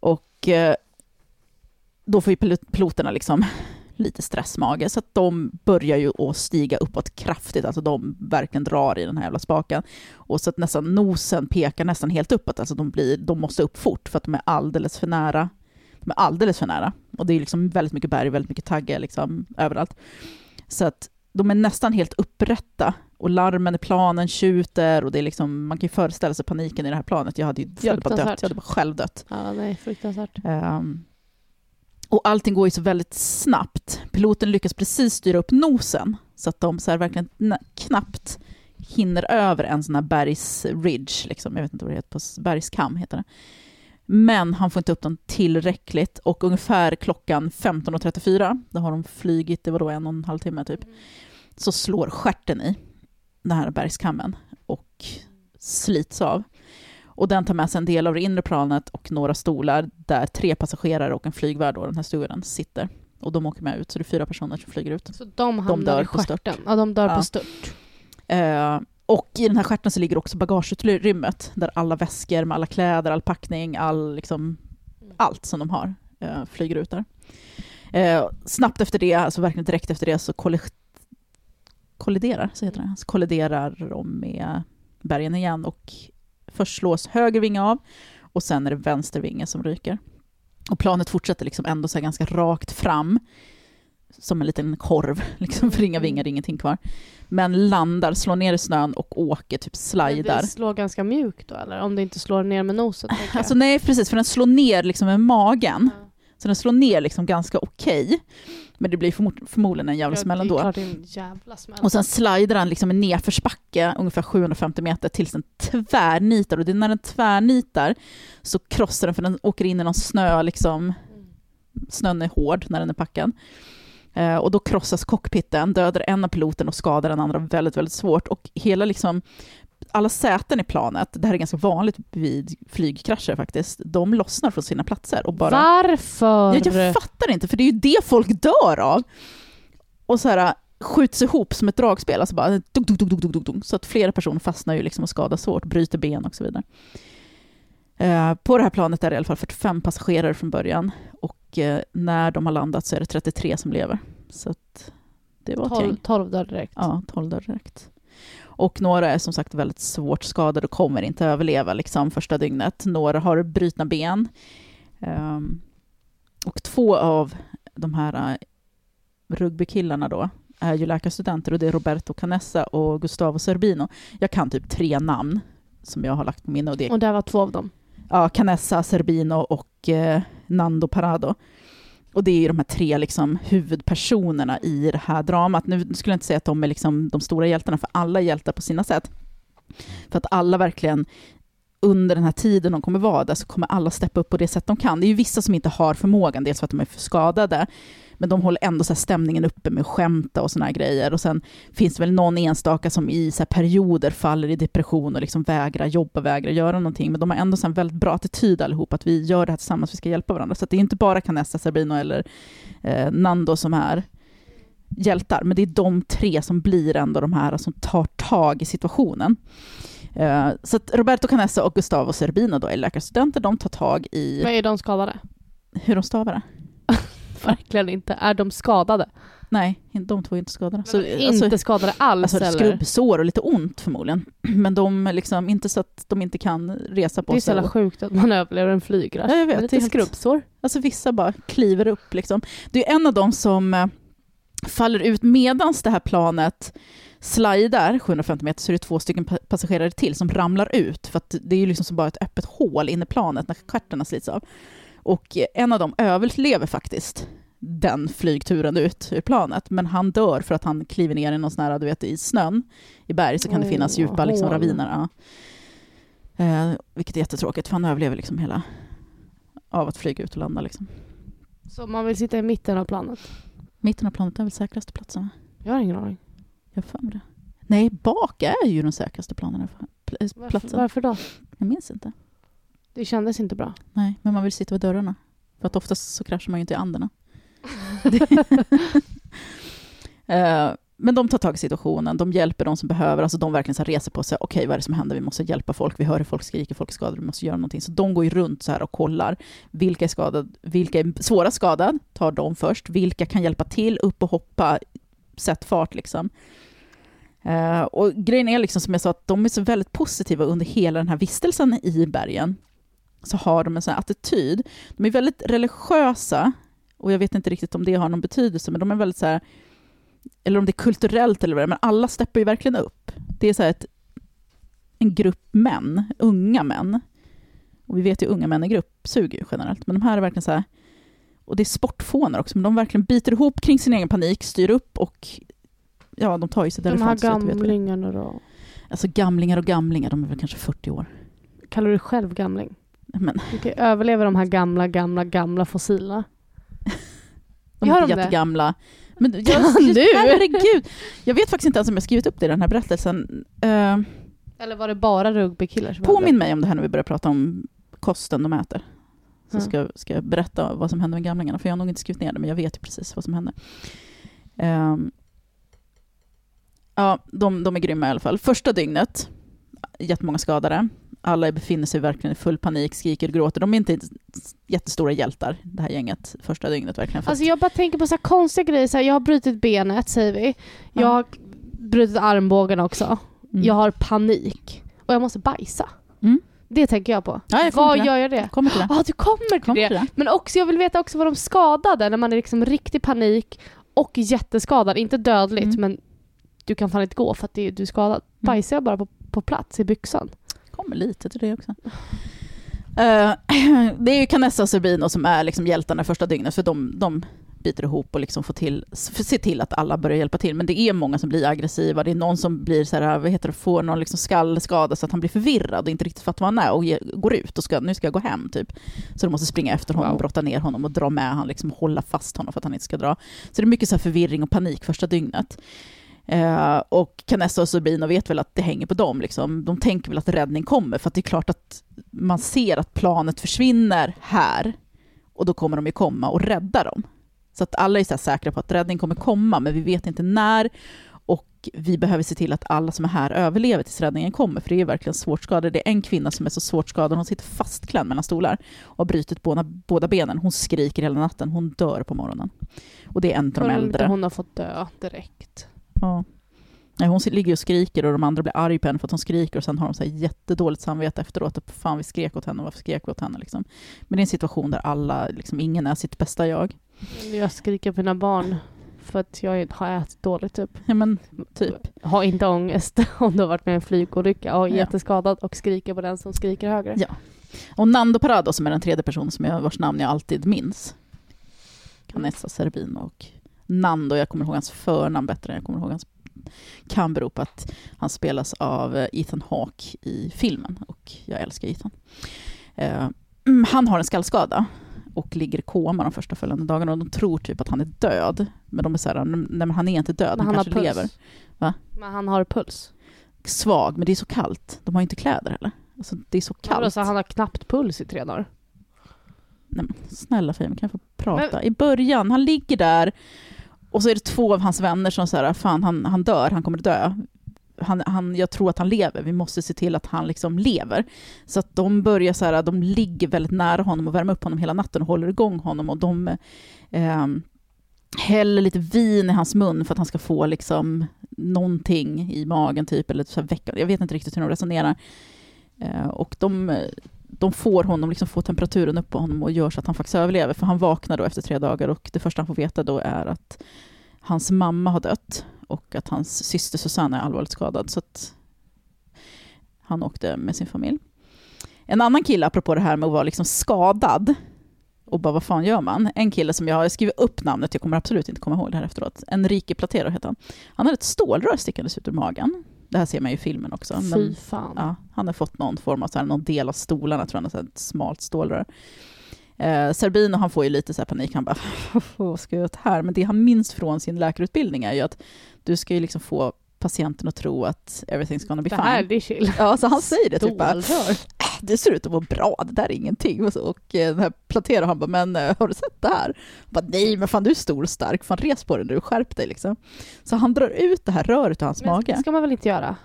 Och då får ju piloterna liksom lite stressmage, så att de börjar ju att stiga uppåt kraftigt, alltså de verkligen drar i den här jävla spaken. Och så att nästan nosen pekar nästan helt uppåt, alltså de, blir, de måste upp fort för att de är alldeles för nära. De är alldeles för nära. Och det är liksom väldigt mycket berg, väldigt mycket taggar liksom överallt. Så att de är nästan helt upprätta och larmen i planen tjuter och det är liksom, man kan ju föreställa sig paniken i det här planet. Jag hade ju jag hade bara dött, jag hade bara själv dött. Ja, nej, fruktansvärt. Ehm, och allting går ju så väldigt snabbt. Piloten lyckas precis styra upp nosen så att de så här verkligen knappt hinner över en sån här bergsridge, liksom. jag vet inte vad det heter, på bergskam heter det. Men han får inte upp den tillräckligt och ungefär klockan 15.34, då har de flygit, det var då en och en halv timme typ, så slår stjärten i den här bergskammen och slits av. Och den tar med sig en del av det inre planet och några stolar där tre passagerare och en flygvärd, den här stewarden, sitter. Och de åker med ut, så det är fyra personer som flyger ut. Så de hamnar dör i stjärten? Ja, de dör Ja. på stört. Eh, och i den här stjärten så ligger också bagageutrymmet, där alla väskor med alla kläder, all packning, all, liksom, allt som de har eh, flyger ut där. Eh, snabbt efter det, alltså verkligen direkt efter det, så kolli- kolliderar, så heter det. Så kolliderar de med bergen igen och först slås höger vinge av och sen är det vänster vinge som ryker. Och planet fortsätter liksom ändå så ganska rakt fram, som en liten korv, liksom, för inga vingar, ingenting kvar. Men landar, slår ner i snön och åker, typ Men slidar. det slår ganska mjukt då eller? Om det inte slår ner med nosen? Alltså nej, precis, för den slår ner liksom med magen. Ja. Så den slår ner liksom ganska okej. Men det blir förmo- förmodligen en jävla Ja, smäll ändå. en jävla smäll. Och sen slidar den liksom en nedförsbacke, ungefär 750 meter, tills den tvärnitar. Och det är när den tvärnitar så krossar den, för den åker in i någon snö, liksom, Mm. snön är hård när den är packad. Eh, och då krossas cockpiten, dödar en av piloten och skadar den andra väldigt, väldigt svårt. Och hela liksom, alla säten i planet, det här är ganska vanligt vid flygkrascher faktiskt, de lossnar från sina platser och bara... Varför? Ja, jag fattar inte, för det är ju det folk dör av. Och så här skjuts ihop som ett dragspel, alltså bara dunk, dunk, dunk, dunk, dunk, dunk, så att flera personer fastnar ju liksom och skadas svårt, bryter ben och så vidare. Eh, på det här planet är det i alla fall 45 passagerare från början och eh, när de har landat så är det 33 som lever. Så att det var ett 12, gäng. 12 dör direkt. Ja, 12 dör direkt. Och några är som sagt väldigt svårt skadade och kommer inte överleva liksom, första dygnet. Några har brutna ben. Ehm, och två av de här uh, rugbykillarna då är ju läkarstudenter och det är Roberto Canessa och Gustavo Zerbino. Jag kan typ tre namn som jag har lagt på minne och det Och där var två av dem. ja, Canessa, Zerbino och eh, Nando Parado. Och det är ju de här tre liksom, huvudpersonerna i det här dramat. Nu skulle jag inte säga att de är liksom de stora hjältarna, för alla är hjältar på sina sätt. För att alla verkligen, under den här tiden de kommer vara där, så kommer alla steppa upp på det sätt de kan. Det är ju vissa som inte har förmågan, dels för att de är för skadade, men de håller ändå så här stämningen uppe med att skämta och såna här grejer. Och sen finns det väl någon enstaka som i så här perioder faller i depression och liksom vägrar jobba, vägrar göra någonting. Men de har ändå så en väldigt bra attityd allihop, att vi gör det här tillsammans, vi ska hjälpa varandra. Så att det är inte bara Canessa, Sabino eller eh, Nando som är hjältar, men det är de tre som blir ändå de här som tar tag i situationen. Eh, så att Roberto Canessa och Gustavo Zerbino då är läkarstudenter, de tar tag i Men är de skadade? hur de stavar det. Verkligen inte. Är de skadade? Nej, de två är inte skadade. Så, inte skadade alls Alltså eller? skrubbsår och lite ont förmodligen. Men de är liksom, inte så att de inte kan resa på Det är så sig. jävla sjukt att man överlever en flygkrasch. Ja, jag vet, Lite helt- skrubbsår. Alltså vissa bara kliver upp liksom. Det är en av dem som eh, faller ut medans det här planet slidar 750 meter så är det två stycken pa- passagerare till som ramlar ut för att det är ju liksom som bara ett öppet hål inne i planet när stjärtarna slits av. Och eh, en av dem överlever faktiskt den flygturen ut ur planet, men han dör för att han kliver ner i någon sån här, du vet, i snön i berg så kan det finnas djupa liksom, hål. raviner. Ja. Eh, vilket är jättetråkigt, för han överlever liksom hela av att flyga ut och landa. Liksom. Så man vill sitta i mitten av planet? Mitten av planet är väl säkraste platsen? Jag har ingen aning. Jag för mig det. Nej, bak är ju den säkraste planen, pl- eh, Varför, platsen. varför då? Jag minns inte. Det kändes inte bra. Nej, men man vill sitta vid dörrarna. För att oftast så kraschar man ju inte i anderna. Eh, men de tar tag i situationen, de hjälper de som behöver, alltså de verkligen så reser på sig, okej vad är det som händer, vi måste hjälpa folk, vi hör hur folk skriker, folk är skadade, vi måste göra någonting. Så de går ju runt så här och kollar, vilka är skadade, vilka är svåra skadade, tar de först, vilka kan hjälpa till, upp och hoppa, sätt fart liksom. Uh, och grejen är liksom som jag sa, att de är så väldigt positiva under hela den här vistelsen i bergen. Så har de en sån här attityd. De är väldigt religiösa, och jag vet inte riktigt om det har någon betydelse, men de är väldigt så här, eller om det är kulturellt eller vad det är, men alla steppar ju verkligen upp. Det är så här ett, en grupp män, unga män. Och vi vet ju unga män i grupp suger ju generellt, men de här är verkligen så här, och det är sportfånar också, men de verkligen biter ihop kring sin egen panik, styr upp och ja, de tar ju sig De därifrån. här så att du vet vad det är. gamlingarna då? Alltså gamlingar och gamlingar, de är väl kanske 40 år. Kallar du dig själv gamling? Men Okej, överlever de här gamla, gamla, gamla fossilerna? de är de inte jättegamla. Men jag, du? Herregud! Jag vet faktiskt inte ens om jag skrivit upp det i den här berättelsen. Uh, Eller var det bara rugbykillar som hade påminn mig om det här när vi börjar prata om kosten de äter. Så Ja. ska, ska jag berätta vad som händer med gamlingarna, för jag har nog inte skrivit ner det, men jag vet ju precis vad som händer. Ehm, ja, de, de är grymma i alla fall. Första dygnet, jättemånga skadade. Alla befinner sig verkligen i full panik, skriker och gråter. De är inte jättestora hjältar, det här gänget, första dygnet verkligen. Alltså jag bara tänker på så här konstiga grejer. Så här, jag har brutit benet, säger vi. Jag Ja. har brutit armbågen också. Mm. Jag har panik. Och jag måste bajsa. Mm. Det tänker jag på. Ja, jag Vad gör jag det? Jag kommer till det. Ja, du kommer till Kommer det. till det. Men också, jag vill veta också vad de skadade när man är liksom riktig panik och jätteskadad. Inte dödligt, Mm. men du kan fan inte gå för att det- du är skadad. Bajsar jag bara på, på plats i byxan? kommer lite till det också. Eh, det är ju Canessa och Serbino som är liksom hjältarna första dygnet, för de, de biter ihop och liksom får till, ser till att alla börjar hjälpa till. Men det är många som blir aggressiva, det är någon som blir så här, vad heter det, får någon liksom skallskada så att han blir förvirrad och inte riktigt fattar vad han är och ge, går ut och ska, nu ska jag gå hem typ. Så de måste springa efter honom, Wow. brotta ner honom och dra med honom, liksom hålla fast honom för att han inte ska dra. Så det är mycket så här förvirring och panik första dygnet. Eh, och Canessa och Sabina vet väl att det hänger på dem. Liksom. De tänker väl att räddning kommer, för att det är klart att man ser att planet försvinner här, och då kommer de ju komma och rädda dem. Så att alla är så säkra på att räddning kommer komma, men vi vet inte när, och vi behöver se till att alla som är här överlever tills räddningen kommer, för det är verkligen svårt skadade. Det är en kvinna som är så svårt skadad, hon sitter fastklämd mellan stolar och har brutit båda, båda benen. Hon skriker hela natten, hon dör på morgonen. Och det är en av de äldre. hon har fått dö direkt? Ja. Nej, hon ligger och skriker och de andra blir arga på henne för att hon skriker och sen har de så här jättedåligt samvete efteråt. Att fan vi skrek åt henne, varför skrek vi åt henne? Liksom. Men det är en situation där alla, liksom, ingen är sitt bästa jag. Jag skriker på mina barn för att jag har ätit dåligt typ. Ja, men typ. Har inte ångest om du har varit med i en flygolycka och är Ja. jätteskadad och skriker på den som skriker högre. Ja. Och Nando Parado som är den tredje personen som jag, vars namn jag alltid minns. Canessa Serbino och Nando, jag kommer ihåg hans förnamn bättre än jag kommer ihåg hans kan bero på att han spelas av eh, Ethan Hawke i filmen och jag älskar Ethan. Eh, mm, han har en skallskada och ligger i koma de första följande dagarna och de tror typ att han är död. Men de är så här, nej men han är inte död, Men han, han kanske lever. Va? Men han har puls. Svag, men det är så kallt. De har ju inte kläder heller. Alltså, det är så kallt. så han har knappt puls i tre dagar? Nej, men, snälla Fehim, kan jag få prata? I början, han ligger där och så är det två av hans vänner som säger fan han, han dör, han kommer dö. Han, han, jag tror att han lever, vi måste se till att han liksom lever. Så att de börjar så här, de ligger väldigt nära honom och värmer upp honom hela natten och håller igång honom och de eh, häller lite vin i hans mun för att han ska få liksom någonting i magen typ, eller så här väcka. Jag vet inte riktigt hur de resonerar. Eh, och de, de får honom liksom får temperaturen upp på honom och gör så att han faktiskt överlever. För han vaknar då efter tre dagar och det första han får veta då är att hans mamma har dött och att hans syster Susanne är allvarligt skadad. Så att han åkte med sin familj. En annan kille, apropå det här med att vara liksom skadad, och bara vad fan gör man? En kille som jag har skrivit upp namnet, jag kommer absolut inte komma ihåg det här efteråt. Enrique Platero heter han. Han hade ett stålrör stickandes ut ur magen. Det här ser man ju i filmen också. Fy Men, fan. ja, han har fått någon form av, så här, någon del av stolarna, tror jag, här, ett smalt stålrör. Eh, Serbino han får ju lite så här panik, han bara vad ska jag göra här? Men det han minns från sin läkarutbildning är ju att du ska ju liksom få patienten att tro att everything's gonna be det här fine. det är chill. Ja, så han säger det typ bara, Stålrör. det ser ut att vara bra, det där är ingenting. Och, så, och eh, den här Platero, han bara, men eh, har du sett det här? Han bara, nej men fan du är stor och stark, fan res på dig nu, skärp dig liksom. Så han drar ut det här röret ur hans Men mage. det ska man väl inte göra?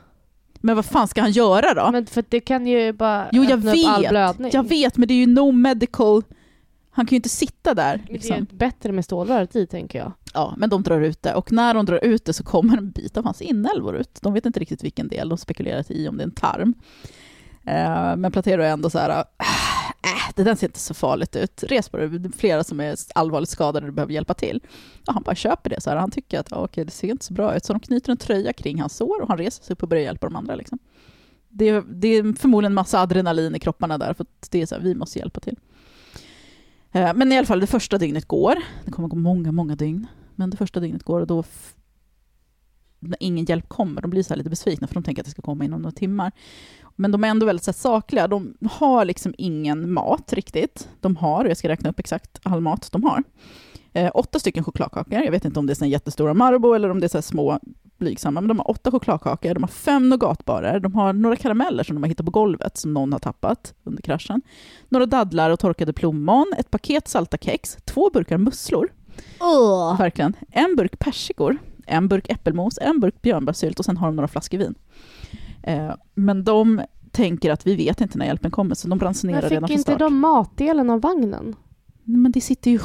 Men vad fan ska han göra då? Men för det kan ju bara Jo, jag upp all vet. blödning. Jag vet, men det är ju no medical... Han kan ju inte sitta där. Men Det är Liksom. bättre med stålröret i, tänker jag. Ja, men de drar ut det. Och när de drar ut det så kommer en bit av hans inälvor ut. De vet inte riktigt vilken del, de spekulerar i om det är en tarm. Eh, men Platero är ändå så här, äh, det där ser inte så farligt ut. Res på det, det är flera som är allvarligt skadade och behöver hjälpa till. Och han bara köper det, så här. han tycker att ja, okej, det ser inte så bra ut. Så de knyter en tröja kring hans sår och han reser sig upp och börjar hjälpa de andra. Liksom. Det, är, det är förmodligen massa adrenalin i kropparna där, för det är så här, vi måste hjälpa till. Eh, men i alla fall, det första dygnet går. Det kommer gå många, många dygn. Men det första dygnet går och då när ingen hjälp kommer, de blir så här lite besvikna för de tänker att det ska komma inom några timmar. Men de är ändå väldigt så här sakliga. De har liksom ingen mat riktigt. De har, och jag ska räkna upp exakt all mat de har, eh, åtta stycken chokladkakor. Jag vet inte om det är såna jättestora Marabou eller om det är så här små blygsamma, men de har åtta chokladkakor, de har fem nougatbarer, de har några karameller som de har hittat på golvet som någon har tappat under kraschen, några dadlar och torkade plommon, ett paket salta kex, två burkar musslor, verkligen, en burk persikor, en burk äppelmos, en burk björnbärssylt och sen har de några flaskor vin. Eh, men de tänker att vi vet inte när hjälpen kommer, så de ransonerar Men redan fick från inte start. de matdelen av vagnen? Men det sitter ju i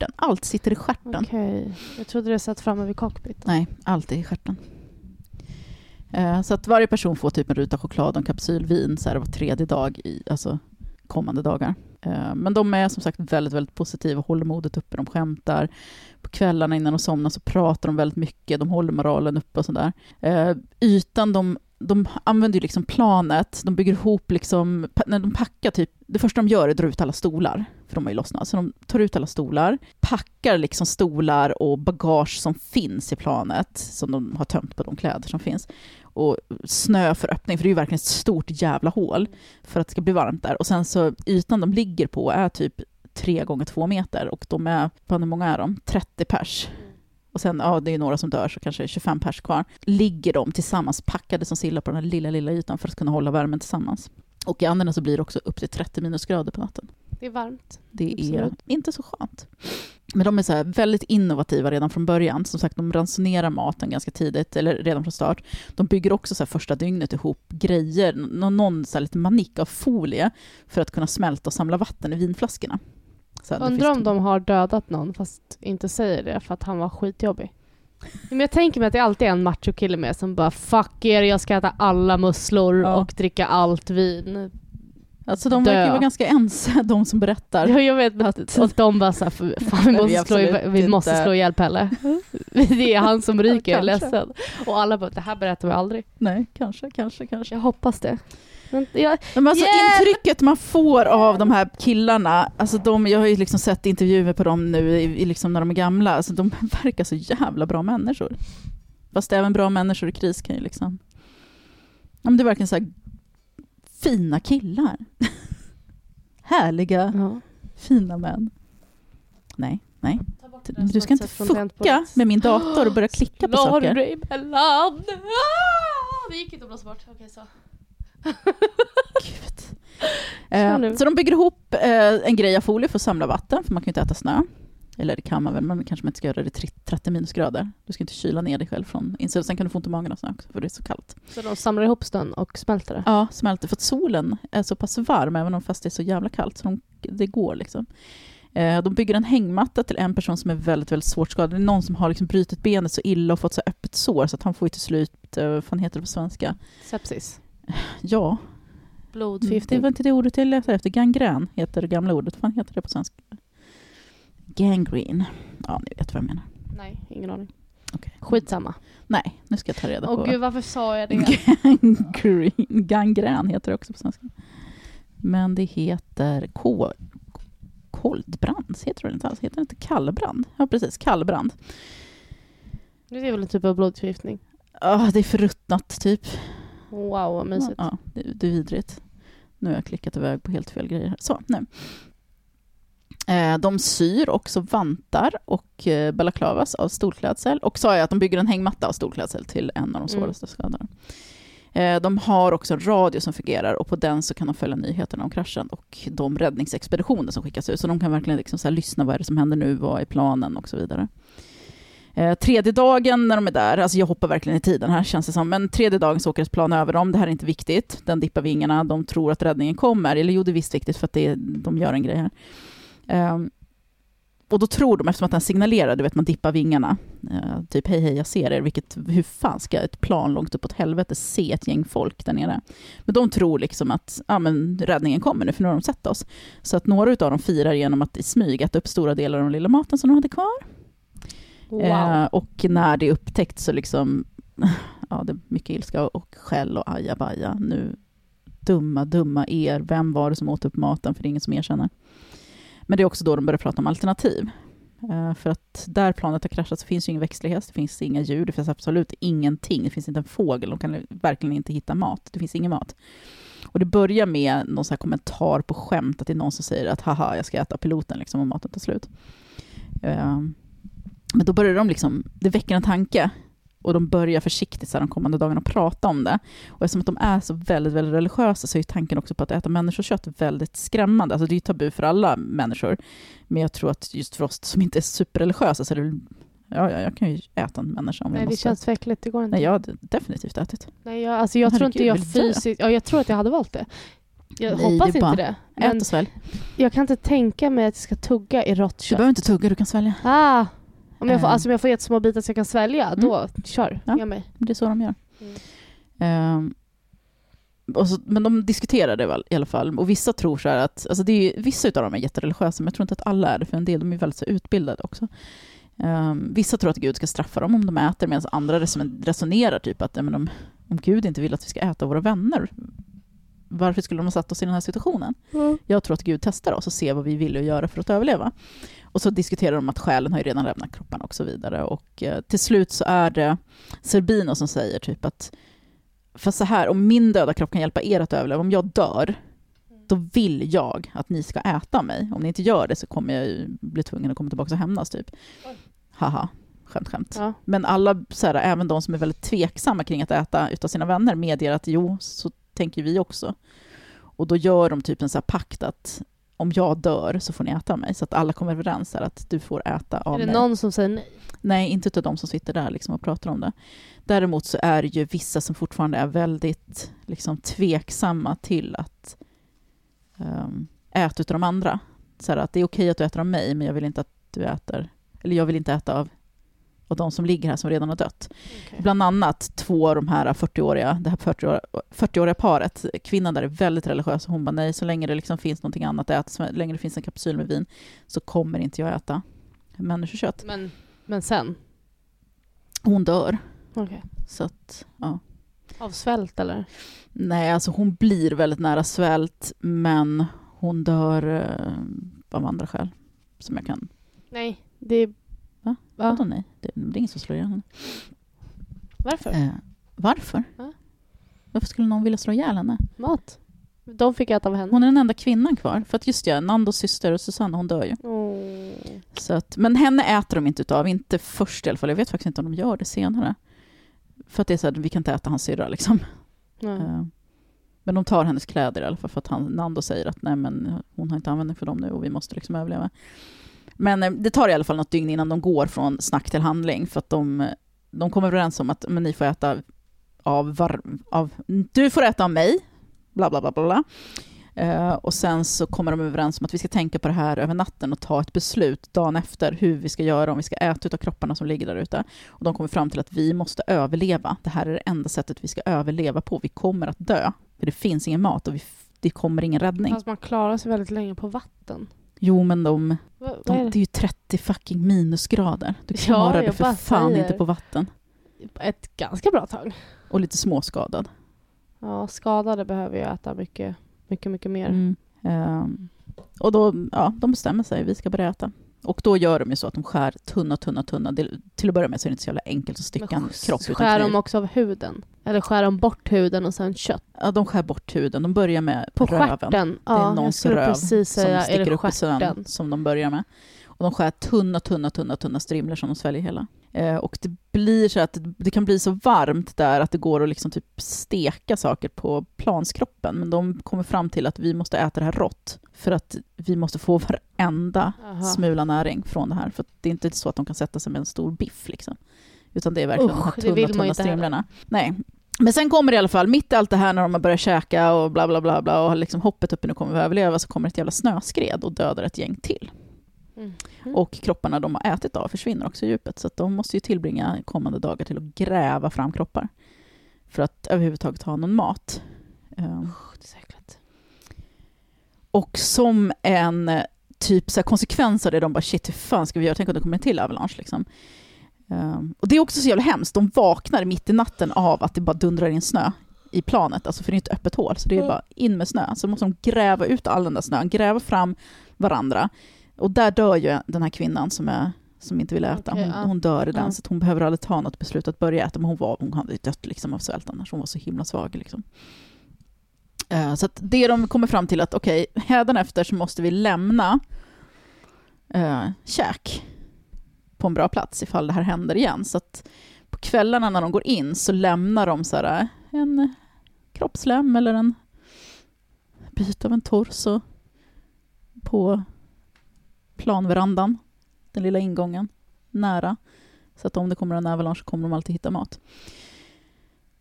stjärten, allt sitter i stjärten. Okej, jag trodde det satt framme vid cockpit. Nej, alltid i stjärten. Eh, så att varje person får typ en ruta choklad och en kapsyl vin så här var tredje dag i alltså kommande dagar. Eh, men de är som sagt väldigt, väldigt positiva håller modet uppe. De skämtar. På kvällarna innan de somnar så pratar de väldigt mycket. De håller moralen uppe och sådär. Eh, ytan de de använder ju liksom planet, de bygger ihop liksom, när de packar typ, det första de gör är att dra ut alla stolar, för de har ju lossnat. Så de tar ut alla stolar, packar liksom stolar och bagage som finns i planet, som de har tömt på de kläder som finns. Och snö för öppning, för det är ju verkligen ett stort jävla hål för att det ska bli varmt där. Och sen så ytan de ligger på är typ tre gånger två meter och de är, hur många är de? 30 pers. Och sen, ja det är några som dör så kanske det är 25 pers kvar. Ligger de tillsammans packade som sillar på den här lilla, lilla ytan för att kunna hålla värmen tillsammans. Och i Anderna så blir det också upp till 30 minusgrader på natten. Det är varmt. Det är Absolut. inte så skönt. Men de är så väldigt innovativa redan från början. Som sagt, de ransonerar maten ganska tidigt, eller redan från start. De bygger också så första dygnet ihop grejer, nå- någon så lite manik av folie för att kunna smälta och samla vatten i vinflaskorna. Undrar om de har dödat någon fast inte säger det för att han var skitjobbig. Men jag tänker mig att det alltid är en machokille med som bara fuck er, jag ska äta alla musslor Ja. och dricka allt vin. Alltså de verkar ju vara ganska ense, de som berättar. Ja, jag vet, att, och de bara såhär, fan vi Nej, vi måste, slå, vi måste slå ihjäl Pelle. Det är han som ryker, jag är ledsen. Och alla bara, det här berättar vi aldrig. Nej, kanske, kanske, kanske. Jag hoppas det. Men jag, Men alltså Hjälp! intrycket man får av de här killarna, alltså de, jag har ju liksom sett intervjuer på dem nu i, i liksom när de är gamla, alltså de verkar så jävla bra människor. Fast även bra människor i kris kan ju liksom... Ja, men det är verkligen så här fina killar. Härliga, ja. fina män. Nej, nej. Du ska inte fucka med min dator och börja klicka på saker. Mellan... Ah! Det gick inte att blåsa bort. Okej, så. Gud. Eh, så de bygger ihop eh, en grej av folie för att samla vatten, för man kan ju inte äta snö. Eller det kan man väl, men kanske man inte ska göra det i 30 minusgrader. Du ska inte kyla ner dig själv från insidan. Sen kan du få ont i magen och snö också, för det är så kallt. Så de samlar ihop snön och smälter det? Ja, smälter. För att solen är så pass varm, även om fast det är så jävla kallt, så de, det går liksom. Eh, de bygger en hängmatta till en person som är väldigt, väldigt svårt skadad. Det är någon som har liksom brutit benet så illa och fått så öppet sår, så att han får ju till slut, eh, vad fan heter det på svenska? Sepsis? Ja, det Blodförgiftning? var inte det ordet jag letade efter. Gangrän heter det gamla ordet. Vad heter det på svenska? Gangrene. Ja, ni vet vad jag menar. Nej, ingen aning. Okej. Skitsamma. Nej, nu ska jag ta reda Åh på. gud, varför sa jag det? Gangrene. Gangrän heter det också på svenska. Men det heter K... Koldbrands heter det inte alls. Heter det inte kallbrand? Ja, precis. Kallbrand. Det är väl en typ av blodförgiftning? Ah, det är förruttnat, typ. Wow, vad mysigt. Ja, det, det är vidrigt. Nu har jag klickat iväg på helt fel grejer. Så, nu. Eh, De syr också vantar och eh, balaklavas av storklädsel. Och sa jag att de bygger en hängmatta av storklädsel till en av de Mm. svåraste skadorna. Eh, De har också en radio som fungerar och på den så kan de följa nyheterna om kraschen och de räddningsexpeditioner som skickas ut. Så de kan verkligen liksom så lyssna, vad är det som händer nu, vad är planen och så vidare. Eh, tredje dagen när de är där, alltså jag hoppar verkligen i tiden här känns det som, men tredje dagen så åker ett plan över dem, det här är inte viktigt, den dippar vingarna, de tror att räddningen kommer, eller jo det är visst viktigt för att det, är- de gör en grej här. Eh, och då tror de, eftersom att den signalerar, du vet man dippar vingarna, eh, typ hej hej jag ser er, vilket, hur fan ska ett plan långt uppåt helvete se ett gäng folk där nere? Men de tror liksom att ja, men räddningen kommer nu, för nu har de sett oss. Så att några av dem firar genom att i smyg äta upp stora delar av den lilla maten som de hade kvar. Wow. Eh, och när det är upptäckt så liksom, ja det är mycket ilska och skäll och ajabaja. Nu, dumma, dumma er, vem var det som åt upp maten? För det är ingen som erkänner. Men det är också då de börjar prata om alternativ. Eh, för att där planet har kraschat så finns ju ingen växtlighet, det finns inga djur, det finns absolut ingenting, det finns inte en fågel, de kan verkligen inte hitta mat, det finns ingen mat. Och det börjar med någon sån här kommentar på skämt, att det är någon som säger att haha, jag ska äta piloten liksom om maten tar slut. Eh, men då börjar de liksom, det väcker en tanke och de börjar försiktigt så här, de kommande dagarna prata om det. Och eftersom att de är så väldigt, väldigt religiösa så är tanken också på att äta människokött väldigt skrämmande. Alltså det är ju tabu för alla människor. Men jag tror att just för oss som inte är superreligiösa så är det Ja, ja, jag kan ju äta en människa om Nej, jag det måste. känns för äckligt. Det går inte. Nej, jag hade definitivt ätit. Nej, jag, alltså, jag tror inte jag du fysiskt... Ja, jag tror att jag hade valt det. Jag Nej, hoppas det inte det. Ät och svälj. jag kan inte tänka mig att jag ska tugga i rått Du kött. behöver inte tugga, du kan svälja. Ah, om jag, får, Eh. alltså, om jag får jättesmå bitar så jag kan svälja, Mm. då kör. Ja. Ge mig. Det är så de gör. Mm. Ehm, och så, men de diskuterar det väl, i alla fall. Och vissa tror så här att, alltså det är, vissa av dem är jättereligiösa, men jag tror inte att alla är det, för en del de är väldigt så utbildade också. Ehm, vissa tror att Gud ska straffa dem om de äter, medan andra reson- resonerar typ att men om, om Gud inte vill att vi ska äta våra vänner, varför skulle de ha satt oss i den här situationen? Jag tror att Gud testar oss och ser vad vi vill att göra för att överleva. Och så diskuterar de att själen har ju redan lämnat kroppen och så vidare. Och eh, till slut så är det Serbino som säger typ att för så här, om min döda kropp kan hjälpa er att överleva, om jag dör, då vill jag att ni ska äta mig. Om ni inte gör det så kommer jag ju bli tvungen att komma tillbaka och hämnas typ. Haha, skämt skämt. Ja. Men alla, så här, även de som är väldigt tveksamma kring att äta utav sina vänner medger att jo, så tänker vi också. Och då gör de typ en så här pakt att om jag dör så får ni äta mig. Så att alla kommer överens här att du får äta av Är det mig. någon som säger nej? Nej, inte utav de som sitter där liksom och pratar om det. Däremot så är det ju vissa som fortfarande är väldigt liksom, tveksamma till att um, äta utav de andra. Så här, att det är okej att du äter av mig, men jag vill inte att du äter, eller jag vill inte äta av, av de som ligger här som redan har dött. Bland annat två av de här 40-åriga, det här 40-åriga, 40-åriga paret, kvinnan där är väldigt religiös och hon bara nej, så länge det liksom finns någonting annat att äta, så länge det finns en kapsyl med vin, så kommer inte jag äta människokött. Men, men sen? Hon dör. Okej. Så att, ja. Av svält eller? Nej, alltså hon blir väldigt nära svält, men hon dör eh, av andra skäl. Som jag kan... Nej, det är... Va? Va? Vadå nej? Det, det är ingen som slår ihjäl henne. Varför? Eh, varför? Va? Varför skulle någon vilja slå ihjäl henne? Mat. De fick äta av henne. Hon är den enda kvinnan kvar. För att just ja, Nandos syster och Susanna, hon dör ju. Åh. Så att, men henne äter de inte utav, inte först i alla fall. Jag vet faktiskt inte om de gör det senare. För att det är så här, vi kan inte äta hans syrra liksom. Eh, Men de tar hennes kläder i alla fall för att han, Nando säger att nej men hon har inte användning för dem nu och vi måste liksom överleva. Men eh, det tar i alla fall något dygn innan de går från snack till handling för att de, de kommer överens om att men ni får äta av, var, av du får äta av mig, bla bla bla bla. bla. Uh, och sen så kommer de överens om att vi ska tänka på det här över natten och ta ett beslut dagen efter hur vi ska göra, om vi ska äta utav kropparna som ligger där ute. Och de kommer fram till att vi måste överleva. Det här är det enda sättet vi ska överleva på. Vi kommer att dö. För det finns ingen mat och vi, det kommer ingen räddning. Fast man klarar sig väldigt länge på vatten. Jo, men de, Va, de, är det det? är ju 30 fucking minusgrader. Du Ja, klarar jag det för fan inte på vatten. Ett ganska bra tag. Och lite småskadad. Ja, skadade behöver ju äta mycket, mycket, mycket mer. Mm. Ehm, och då, ja, de bestämmer sig, vi ska börja äta. Och då gör de ju så att de skär tunna, tunna, tunna. Det, till att börja med så är det inte så jävla enkelt att stycka en kropp utan skär de också av huden? Eller skär de bort huden och sen kött? Ja, de skär bort huden. De börjar med På röven. stjärten? Det är Ja, någons röv precis som säga, sticker upp i stjärten? som de börjar med. Och de skär tunna, tunna, tunna, tunna strimlor som de sväljer hela. Eh, och det blir så att det, kan bli så varmt där att det går att liksom typ steka saker på planskroppen. Men de kommer fram till att vi måste äta det här rått för att vi måste få varenda Aha. smula näring från det här. För att det är inte så att de kan sätta sig med en stor biff liksom. Utan det är verkligen Usch, de här tunna, tunna strimlorna. Nej. Men sen kommer det i alla fall, mitt i allt det här när de har börjat käka och bla bla bla bla och liksom hoppet uppe nu kommer vi överleva så kommer ett jävla snöskred och dödar ett gäng till. Mm. Och kropparna de har ätit av försvinner också i djupet så de måste ju tillbringa kommande dagar till att gräva fram kroppar. För att överhuvudtaget ha någon mat. Usch, det är så äckligt. Och som en eh, typ så här, konsekvens av det, de bara shit hur fan ska vi göra? Tänk om det kommer en till avalanche liksom. Ehm, och det är också så jävla hemskt, de vaknar mitt i natten av att det bara dundrar in snö i planet, alltså för det är inte ett öppet hål, så det är Mm. bara in med snö. Så måste de gräva ut all den där snön, gräva fram varandra. Och där dör ju den här kvinnan som, är, som inte vill äta. Okej, hon, ja. hon dör i den, Ja. så hon behöver aldrig ta något beslut att börja äta, men hon, var, hon hade ju dött liksom av svält annars, hon var så himla svag. Liksom. Eh, Så det de kommer fram till att okej, hädanefter så måste vi lämna uh, käk på en bra plats ifall det här händer igen. Så att på kvällarna när de går in så lämnar de så här, en kroppslem eller en bit av en torso på planverandan, den lilla ingången, nära. Så att om det kommer en avalanche så kommer de alltid hitta mat.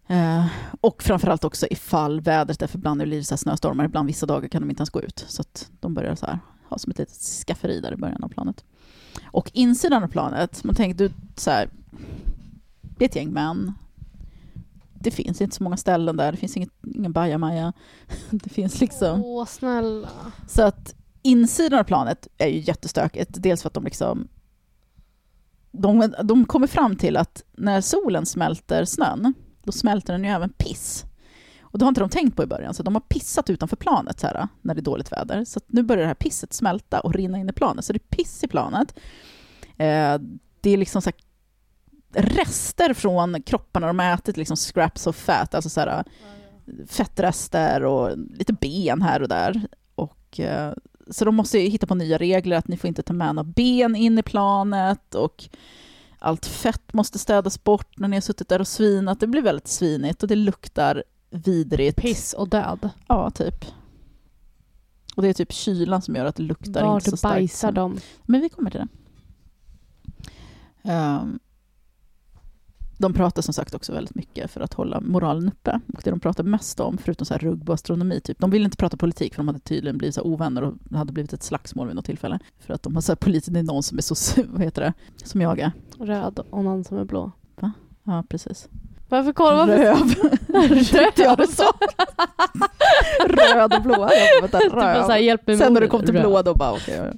Eh, och framförallt också ifall vädret är för ibland blir det så snöstormar, ibland vissa dagar kan de inte ens gå ut. Så att de börjar så här, ha som ett litet skafferi där i början av planet. Och insidan av planet, man tänker du så här, det är ett gäng män. Det finns inte så många ställen där, det finns inget, ingen bajamaja. Det finns liksom... Åh, snälla. Så att insidan av planet är ju jättestökigt. Dels för att de liksom... De, de kommer fram till att när solen smälter snön, då smälter den ju även piss. Och det har inte de tänkt på i början, så de har pissat utanför planet så här, när det är dåligt väder. Så nu börjar det här pisset smälta och rinna in i planet. Så det är piss i planet. Eh, det är liksom så rester från kropparna de har ätit, liksom scraps of fat, alltså så här, fettrester och lite ben här och där. Och, eh, så de måste ju hitta på nya regler, att ni får inte ta med några ben in i planet och allt fett måste städas bort när ni har suttit där och svinat. Det blir väldigt svinigt och det luktar vidrigt. Piss och död. Ja, typ. Och det är typ kylan som gör att det luktar Vart inte så starkt. bajsar som- de? Men vi kommer till det. Ehm, de pratar som sagt också väldigt mycket för att hålla moralen uppe. Och det de pratar mest om, förutom så här rugg och astronomi, typ, de vill inte prata politik för de hade tydligen blivit så ovänner och det hade blivit ett slagsmål vid något tillfälle. För att de har så här politiskt, det är någon som är så, vad heter det, som jag är. Röd och någon som är blå. Ja, precis. Varför kollar varför? Röv. Tyckte jag du sa. Röd och blå. Jag vänta, röv. så här, hjälp mig Sen när det kom till röd. blå då bara okej. ja.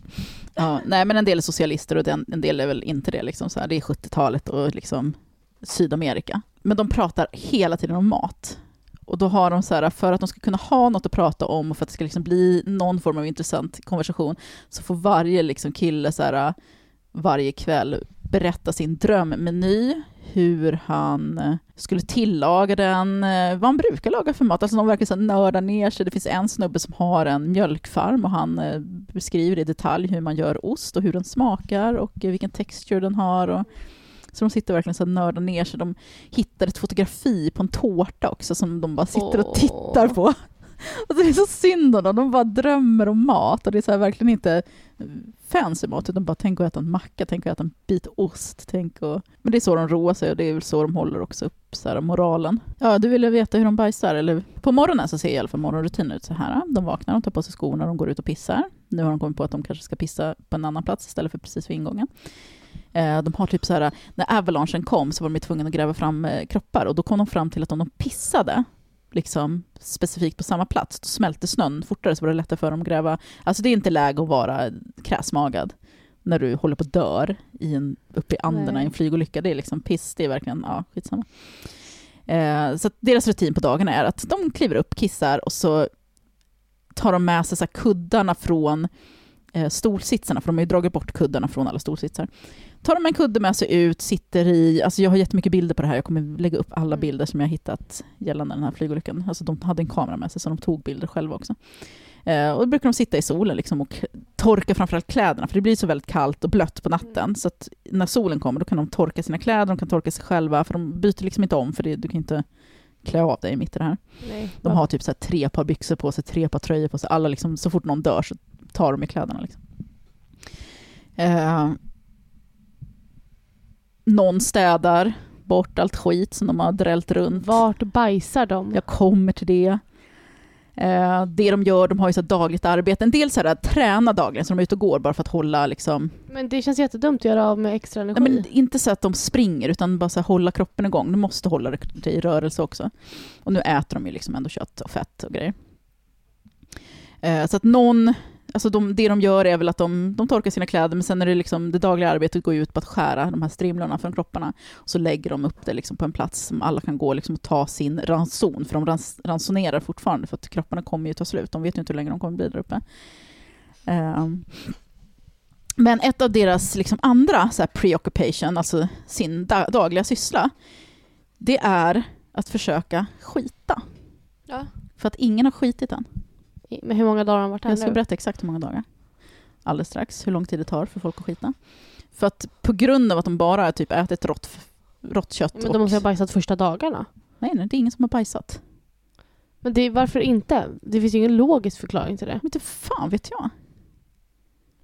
ja, nej men en del är socialister och en del är väl inte det. Liksom, så här, det är 70-talet och liksom Sydamerika. Men de pratar hela tiden om mat. Och då har de så här, för att de ska kunna ha något att prata om och för att det ska liksom bli någon form av intressant konversation så får varje liksom kille så här, varje kväll berätta sin drömmeny, hur han eh, skulle tillaga den, eh, vad han brukar laga för mat. Alltså de verkar så nörda ner sig. Det finns en snubbe som har en mjölkfarm och han eh, beskriver i detalj hur man gör ost och hur den smakar och vilken texture den har. Och, så de sitter verkligen så nördar ner sig. De hittar ett fotografi på en tårta också som de bara sitter och tittar på. Och det är så synd om dem, de bara drömmer om mat och det är så verkligen inte fancy mat utan bara tänk att äta en macka, tänk att äta en bit ost, tänk och... Men det är så de roar sig och det är väl så de håller också upp så här, moralen. Ja, du ville veta hur de bajsar, eller på morgonen så ser i alla fall morgonrutinen ut så här. De vaknar, de tar på sig skorna, de går ut och pissar. Nu har de kommit på att de kanske ska pissa på en annan plats istället för precis vid ingången. Eh, De har typ så här, när avalanchen kom så var de tvungna att gräva fram eh, kroppar och då kom de fram till att om de pissade liksom specifikt på samma plats, då smälte snön fortare så var det lättare för dem att gräva. Alltså det är inte läge att vara kräsmagad när du håller på att dör i en, uppe i Anderna i en flygolycka. Det är liksom piss, det är verkligen, ja, skitsamma. Eh, så deras rutin på dagarna är att de kliver upp, kissar och så tar de med sig så här kuddarna från eh, stolsitsarna, för de har ju dragit bort kuddarna från alla stolsitsar. Tar de en kudde med sig ut, sitter i, alltså jag har jättemycket bilder på det här, jag kommer lägga upp alla Mm. bilder som jag har hittat gällande den här flygolyckan. Alltså de hade en kamera med sig så de tog bilder själva också. Eh, och då brukar de sitta i solen liksom och torka framförallt kläderna, för det blir så väldigt kallt och blött på natten. Så att när solen kommer då kan de torka sina kläder, de kan torka sig själva, för de byter liksom inte om, för det, du kan inte klä av dig mitt i det här. Nej. De har typ så tre par byxor på sig, tre par tröjor på sig. Alla liksom, så fort någon dör så tar de i kläderna. Liksom. Eh, någon städar bort allt skit som de har drällt runt. Vart bajsar de? Jag kommer till det. Eh, det de gör, de har ju så dagligt arbete. En del så här, tränar dagligen, så de är ute och går bara för att hålla liksom... Men det känns jättedumt att göra av med extra energi. Nej, men inte så att de springer, utan bara så här, hålla kroppen igång. Du måste hålla det i rörelse också. Och nu äter de ju liksom ändå kött och fett och grejer. Eh, så att någon, alltså de, det de gör är väl att de, de torkar sina kläder, men sen är det liksom, det dagliga arbetet går ut på att skära de här strimlorna från kropparna. Och så lägger de upp det liksom på en plats som alla kan gå liksom och ta sin ranson, för de rans, ransonerar fortfarande, för att kropparna kommer ju ta slut. De vet ju inte hur länge de kommer bli där uppe. Eh, men ett av deras liksom andra så här preoccupation, alltså sin da dagliga syssla, det är att försöka skita. Ja. För att ingen har skitit än. Men hur många dagar har de varit här Jag ska nu? berätta exakt hur många dagar. Alldeles strax, hur lång tid det tar för folk att skita. För att på grund av att de bara har typ ätit rått, rått kött Men och... de måste ha bajsat första dagarna. Nej, nej, det är ingen som har bajsat. Men det, varför inte? Det finns ju ingen logisk förklaring till det. Men inte fan vet jag.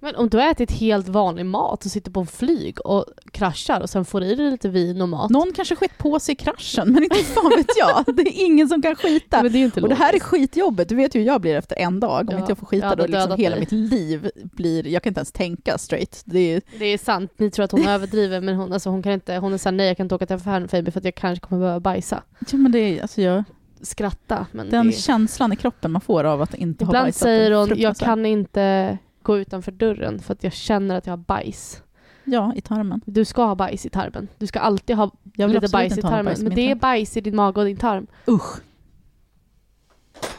Men om du har ätit helt vanlig mat och sitter på en flyg och kraschar och sen får i dig lite vin och mat. Någon kanske skett på sig i kraschen, men inte fan vet jag. Det är ingen som kan skita. Men det är inte Och det här är skitjobbet, du vet ju hur jag blir efter en dag. Om Ja, inte jag får skita hade då liksom hela dig. mitt liv blir, jag kan inte ens tänka straight. Det är, Det är sant, ni tror att hon överdriver men hon, alltså, hon kan inte, hon är såhär nej jag kan inte åka till affären för att jag kanske kommer behöva bajsa. ja, men det är alltså jag, Skratta men den det, känslan i kroppen man får av att inte ha Ibland bajsat. säger är hon jag kan inte gå utanför dörren för att jag känner att jag har bajs. Ja, i tarmen. Du ska ha bajs i tarmen. Du ska alltid ha lite bajs i tarmen. bajs men det är bajs i din mage och din tarm. Usch.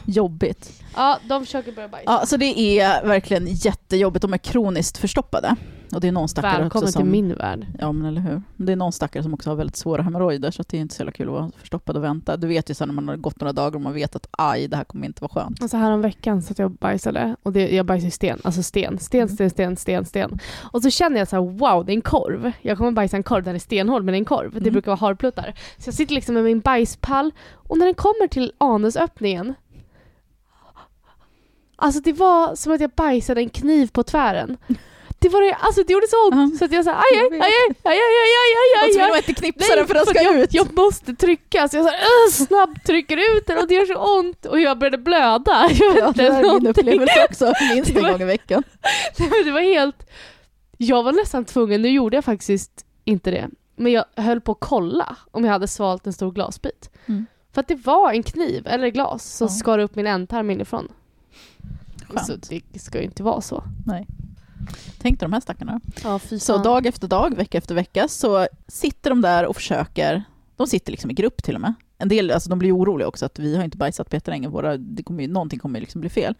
Jobbigt. Ja, de försöker börja bajsa. Ja, så det är verkligen jättejobbigt. De är kroniskt förstoppade. Och det är någon stackare också Välkommen som... till min värld. Ja, men eller hur. Det är någon stackare som också har väldigt svåra hemorrojder, så det är inte så jävla kul att vara förstoppad och vänta. Du vet ju sen när man har gått några dagar och man vet att aj, det här kommer inte vara skönt. Och så här om veckan så att jag bajsade och det, jag bajsade i sten, alltså sten, sten, Mm. sten, sten, sten, sten. Och så känner jag så här: wow det är en korv. Jag kommer bajsa en korv, den är stenhård men det är en korv. Det Mm. brukar vara harpluttar. Så jag sitter liksom med min bajspall och när den kommer till anusöppningen Alltså det var som att jag bajsade en kniv på tvären. Det, var det, alltså det gjorde så ont Ja. så att jag sa aj, aj, vet. aj, aj, aj, aj, aj, aj, Och aj, så vill aj. man inte knipsa den för den ska jag, ut. jag måste trycka, så jag så här, "Ugh", snabbt trycker ut den och det gör så ont och jag började blöda. Jag vet Ja, det är min upplevelse också, minst en gång i veckan. Nej, det var helt... Jag var nästan tvungen, nu gjorde jag faktiskt inte det, men jag höll på att kolla om jag hade svalt en stor glasbit. Mm. För att det var en kniv eller glas som Ja. skar upp min ändtarm inifrån. Så Skönt. det ska ju inte vara så. Tänk dig de här stackarna. Ja, Så dag efter dag, vecka efter vecka, så sitter de där och försöker. De sitter liksom i grupp till och med. En del, alltså de blir oroliga också att vi har inte bajsat på jättelänge, våra, det kommer ju, någonting kommer ju liksom bli fel.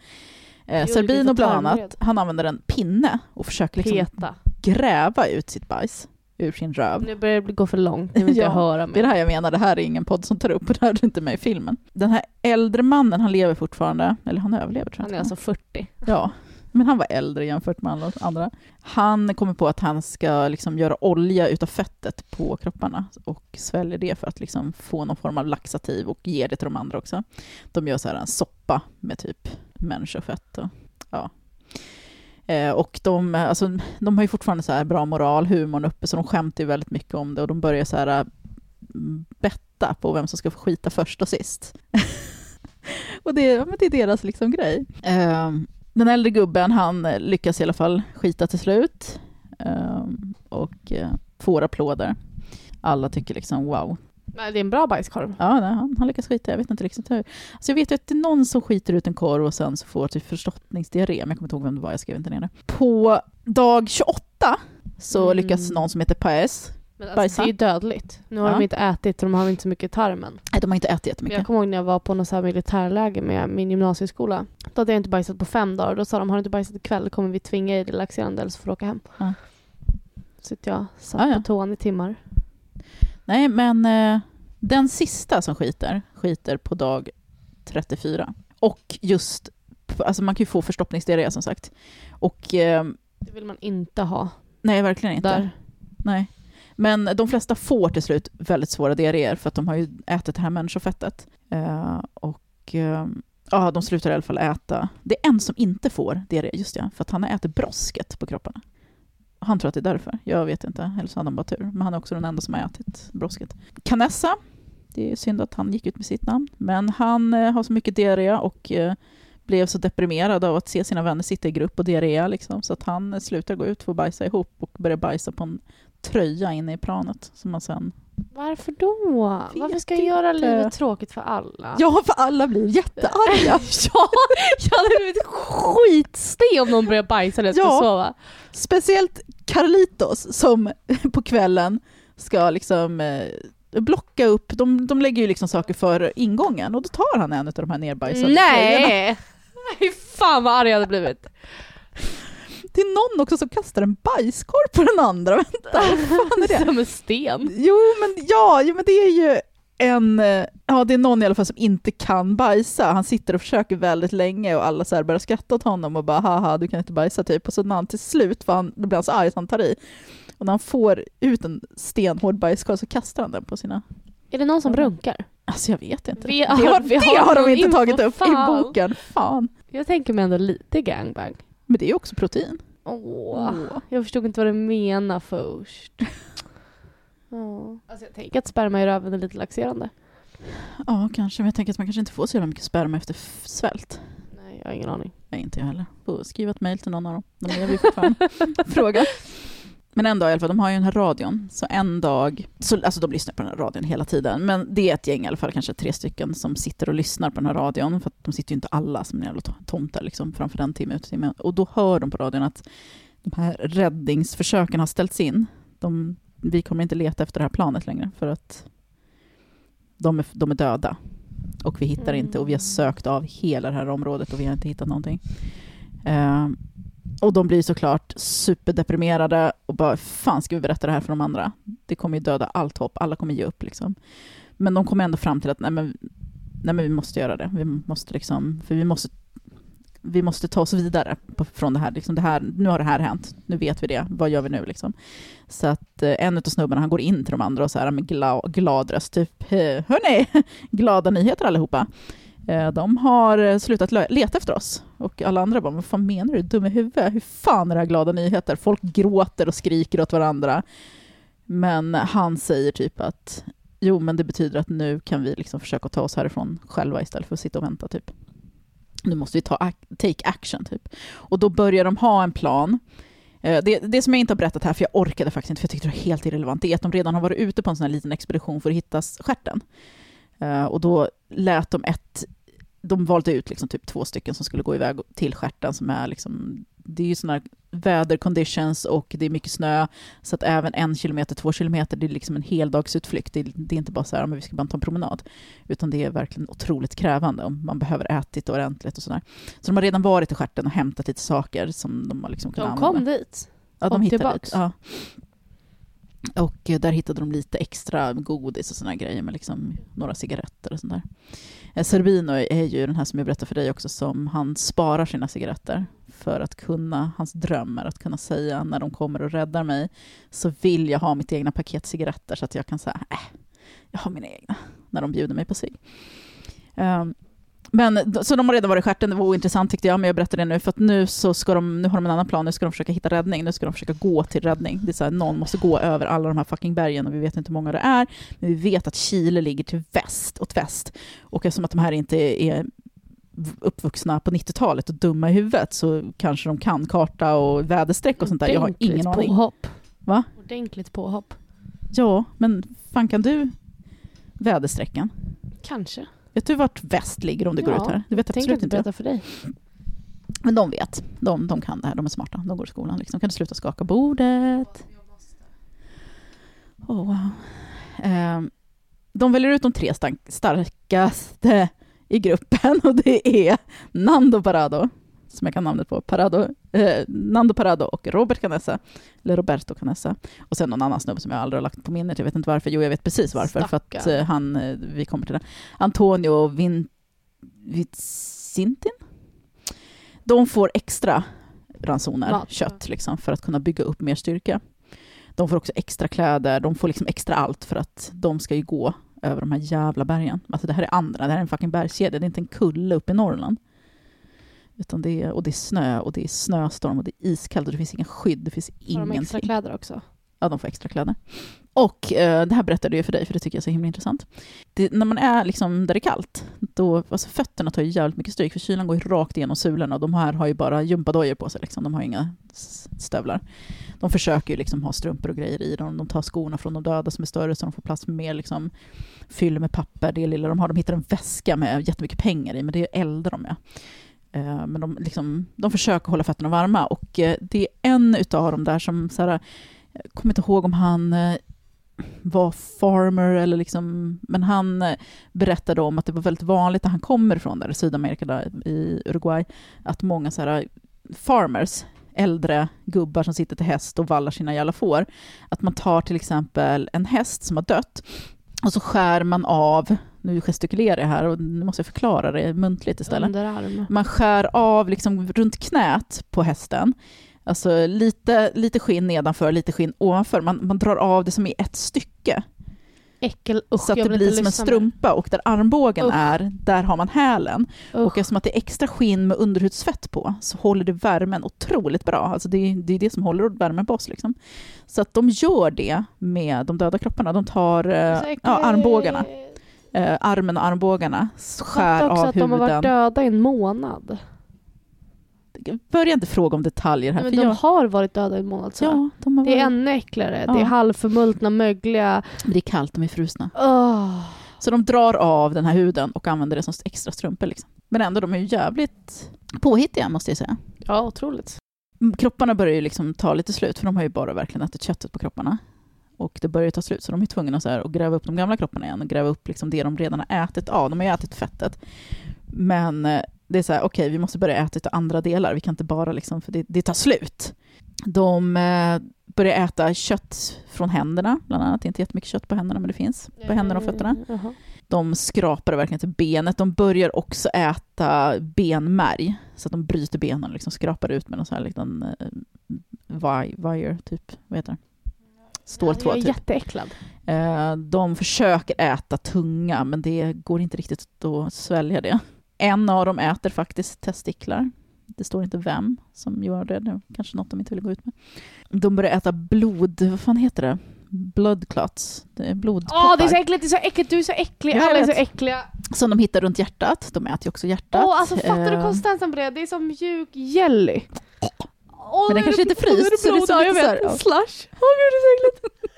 Eh, Serbino bland annat, han använder en pinne och försöker liksom Peta. gräva ut sitt bajs ur sin röv. Nu börjar det gå för långt, nu vill Ja, jag höra Det är mer. det här jag menar, det här är ingen podd som tar upp och det här är inte med i filmen. Den här äldre mannen, han lever fortfarande, eller han överlever tror jag. Han är alltså 40. Ja, men han var äldre jämfört med andra. Han kommer på att han ska liksom göra olja utav fettet på kropparna och sväljer det för att liksom få någon form av laxativ och ger det till de andra också. De gör så här en soppa med typ människofett och ja. Eh, och de, alltså, de har ju fortfarande så här bra moral, humorn uppe, så de skämtar ju väldigt mycket om det och de börjar så här mm, betta på vem som ska få skita först och sist. och det, men det är deras liksom grej. Um, den äldre gubben, han eh, lyckas i alla fall skita till slut eh, och eh, får applåder. Alla tycker liksom wow. Men det är en bra bajskorv. Ja, nej, han, han lyckas skita. Jag vet inte riktigt hur. Alltså jag vet ju att det är någon som skiter ut en korv och sen så får typ förstoppningsdiarré, men jag kommer inte ihåg vem det var, jag skrev inte ner det. På dag 28 så Mm. lyckas någon som heter Paes, Men alltså, Bajsa. det är ju dödligt. Nu har Ja. de inte ätit de har inte så mycket i tarmen. nej de har inte ätit jättemycket. jag kommer ihåg när jag var på något så här militärläger med min gymnasieskola. Då hade jag inte bajsat på fem dagar. Då sa de, har du inte bajsat ikväll kommer vi tvinga dig relaxerande eller så får du åka hem. Ja. Så att jag satt Ja, ja. på toan i timmar. Nej, men eh, den sista som skiter, skiter på dag 34. Och just alltså man kan ju få förstoppningsdiarré som sagt. Och eh, Det vill man inte ha nej, verkligen inte. där. Nej. Men de flesta får till slut väldigt svåra diarréer för att de har ju ätit det här människofettet. Eh, och eh, ja, de slutar i alla fall äta. Det är en som inte får diarré, just ja, för att han har ätit brosket på kropparna. Han tror att det är därför. Jag vet inte, eller så hade han bara tur. Men han är också den enda som har ätit brosket. Canessa, det är synd att han gick ut med sitt namn. Men han eh, har så mycket diarré och eh, blev så deprimerad av att se sina vänner sitta i grupp och diarré liksom, så att han eh, slutar gå ut för att bajsa ihop och börjar bajsa på en tröja inne i planet som man sen... Varför då? Vet Varför ska jag göra inte. livet tråkigt för alla? Ja, för alla blir jättearga. ja, jag hade blivit skitstel om någon började bajsa när jag skulle Ja. sova. Speciellt Carlitos som på kvällen ska liksom eh, blocka upp, de, de lägger ju liksom saker för ingången och då tar han en av de här nerbajsade. Nej! Fy fan vad arg jag hade blivit. Det är någon också som kastar en bajskorv på den andra. Vänta, vad fan är det? Som en sten. Jo men, ja, jo, men det är ju en, eh, ja det är någon i alla fall som inte kan bajsa. Han sitter och försöker väldigt länge och alla så här börjar skratta åt honom och bara haha du kan inte bajsa typ. Och så när han till slut, för han, då blir han så arg att han tar i. Och när han får ut en stenhård bajskorv så kastar han den på sina... Är det någon som runkar? Alltså jag vet inte. Vi det har- har, vi det har har de inte info, tagit upp fan. i boken. Fan. Jag tänker mig ändå lite gangbang. Men det är också protein. Åh, Åh. jag förstod inte vad du menar först. Alltså jag tänker att sperma i röven är lite laxerande. Ja kanske, men jag tänker att man kanske inte får så jävla mycket sperma efter f- svält. Nej, jag har ingen aning. Nej, inte jag heller. Får skriva ett mejl till någon av dem. De lever ju fortfarande. Fråga. Men en dag i alla fall, de har ju den här radion. Så en dag, så, alltså de lyssnar på den här radion hela tiden. Men det är ett gäng i alla fall, kanske tre stycken, som sitter och lyssnar på den här radion. För att de sitter ju inte alla som en jävla to- tomtar liksom, framför den timme ut timme. Och då hör de på radion att de här räddningsförsöken har ställts in. De, vi kommer inte leta efter det här planet längre för att de är, de är döda. Och vi hittar inte och vi har sökt av hela det här området och vi har inte hittat någonting. Eh, och de blir såklart superdeprimerade och bara, fan ska vi berätta det här för de andra? Det kommer ju döda allt hopp, alla kommer ge upp liksom. Men de kommer ändå fram till att nej men, nej men vi måste göra det. Vi måste liksom, för vi måste, vi måste ta oss vidare på, från det här, liksom det här. Nu har det här hänt, nu vet vi det, vad gör vi nu liksom? Så att eh, en av snubbarna, han går in till de andra och så här med glad, glad röst, typ, hörni, glada nyheter allihopa. Eh, de har eh, slutat leta efter oss. Och alla andra bara, vad fan menar du? Dum i huvudet? Hur fan är det här glada nyheter? Folk gråter och skriker åt varandra. Men han säger typ att jo, men det betyder att nu kan vi liksom försöka ta oss härifrån själva istället för att sitta och vänta typ. Nu måste vi ta take action typ. Och då börjar de ha en plan. Eh, det, det som jag inte har berättat här, för jag orkade faktiskt inte, för jag tyckte det var helt irrelevant, det är att de redan har varit ute på en sån här liten expedition för att hitta stjärten. Och då lät de ett de valde ut liksom typ två stycken som skulle gå iväg till stjärten som är liksom, det är ju sådana väder conditions och det är mycket snö, så att även en kilometer, två kilometer, det är liksom en heldagsutflykt. Det är, det är inte bara så här, men vi ska bara ta en promenad, utan det är verkligen otroligt krävande om man behöver ätit ordentligt och sådär. Så de har redan varit i stjärten och hämtat lite saker som de har liksom kunnat De kom använda. dit. Ja, de och hittade tillbaks. lite. Ja. Och eh, där hittade de lite extra godis och här grejer med liksom några cigaretter och sånt där. Eh, Serbino är ju den här som jag berättade för dig också som han sparar sina cigaretter för att kunna, hans dröm är att kunna säga när de kommer och räddar mig så vill jag ha mitt egna paket cigaretter så att jag kan säga äh, jag har mina egna när de bjuder mig på sig. Um, ehm, men, så de har redan varit i stjärten, det var ointressant tyckte jag, men jag berättar det nu för att nu så ska de, nu har de en annan plan, nu ska de försöka hitta räddning, nu ska de försöka gå till räddning. Det är så här, någon måste gå över alla de här fucking bergen och vi vet inte hur många det är, men vi vet att Chile ligger till väst, åt väst. Och eftersom att de här inte är uppvuxna på 90-talet och dumma i huvudet så kanske de kan karta och väderstreck och sånt där. Jag har ingen aning. Påhopp. Va? Ordentligt påhopp. Ja, men fan kan du väderstrecken? Kanske. Vet du vart väst ligger om du går Ja, ut här? Det vet Tänk absolut inte jag. berätta för dig. Men de vet. De, de kan det här. De är smarta. De går i skolan. Liksom. Kan du sluta skaka bordet? Oh, wow. Ehm, de väljer ut de tre starkaste i gruppen och det är Nando Parado, som jag kan namnet på, Parado, eh, Nando Parado och Robert Canessa, eller Roberto Canessa. Och sen någon annan snubbe som jag aldrig har lagt på minnet, jag vet inte varför, jo jag vet precis varför, för att Stackarn. eh, han, eh, vi kommer till det. Antonio Vin, Vitsintin? de får extra ransoner, Mat, kött, liksom, för att kunna bygga upp mer styrka. De får också extra kläder, de får liksom extra allt för att de ska ju gå över de här jävla bergen. Alltså det här är andra, det här är en fucking bergskedja, det är inte en kulle uppe i Norrland. Utan det är, och det är snö och det är snöstorm och det är iskallt och det finns ingen skydd, det finns Har de ingenting. extra kläder också? Ja, de får extra kläder. Och eh, det här berättade jag för dig, för det tycker jag är så himla intressant. Det, när man är liksom där det är kallt, då, alltså fötterna tar ju jävligt mycket stryk, för kylan går ju rakt igenom sulorna och de här har ju bara gympadojor på sig, liksom. de har inga stövlar. De försöker ju liksom ha strumpor och grejer i dem, de tar skorna från de döda som är större så de får plats med mer liksom, fyll med papper, det lilla de har. De hittar en väska med jättemycket pengar i, men det eldar de med. Eh, Eh, men de, liksom, de försöker hålla fötterna varma och eh, det är en utav dem där som så här, jag kommer inte ihåg om han eh, var farmer eller liksom, men han berättade om att det var väldigt vanligt när han kommer ifrån där i Sydamerika, där, i Uruguay, att många så här farmers, äldre gubbar som sitter till häst och vallar sina jävla får, att man tar till exempel en häst som har dött och så skär man av, nu gestikulerar jag här och nu måste jag förklara det muntligt istället. Underarm. Man skär av liksom runt knät på hästen. Alltså lite, lite skinn nedanför, lite skinn ovanför. Man, man drar av det som i ett stycke. Äckel, usch, så att det blir som en strumpa och där armbågen Usch. är, där har man hälen. Usch. Och eftersom att det är extra skinn med underhudsfett på så håller det värmen otroligt bra. Alltså det, är, det är det som håller värmen på oss. Liksom. Så att de gör det med de döda kropparna. De tar eh, ja, armbågarna, eh, armen och armbågarna, skär Fatta också av att de har varit döda i en månad. Börja inte fråga om detaljer här. Men för de jag, har varit döda i en månad. Så. ja, de har Det är varit- ännu äckligare. Ja. Det är halvförmultna, mögliga. Men det är kallt, de är frusna. Åh. Så de drar av den här huden och använder det som extra strumpor. Liksom. Men ändå, de är ju jävligt påhittiga måste jag säga. Ja, otroligt. Mm, Kropparna börjar ju liksom ta lite slut, för de har ju bara verkligen ätit köttet på kropparna. Och det börjar ta slut, så de är tvungna så här att gräva upp de gamla kropparna igen och gräva upp liksom det de redan har ätit av. De har ju ätit fettet. Men eh, det är så här, okej, vi måste börja äta av andra delar. Vi kan inte bara liksom, för det, det tar slut. De eh, börjar äta kött från händerna, bland annat. Det är inte jättemycket kött på händerna, men det finns på händerna och fötterna. Jaha. De skrapar verkligen till benet. De börjar också äta benmärg. Så att de bryter benen och liksom skrapar ut med någon sån här liten vi- wire, typ. Vad heter det? Ståltråd, Jag är typ. jätteäcklad. Eh, de försöker äta tunga, men det går inte riktigt att svälja det. En av dem äter faktiskt testiklar. Det står inte vem som gör det. Det kanske något de inte vill gå ut med. De börjar äta blod... Vad fan heter det? Blood clots. Det är blodproppar. Åh, det är så äckligt, det är så äckligt, du är så äcklig, alla är så äckliga. Som de hittar runt hjärtat. De äter ju också hjärtat. Åh, alltså fattar du Eh, konsistensen på det? Det är som mjuk jelly. Åh, Men den kanske det inte fryst, så det så Ja, jag lite så här. Slush. Åh gud, det är så äckligt.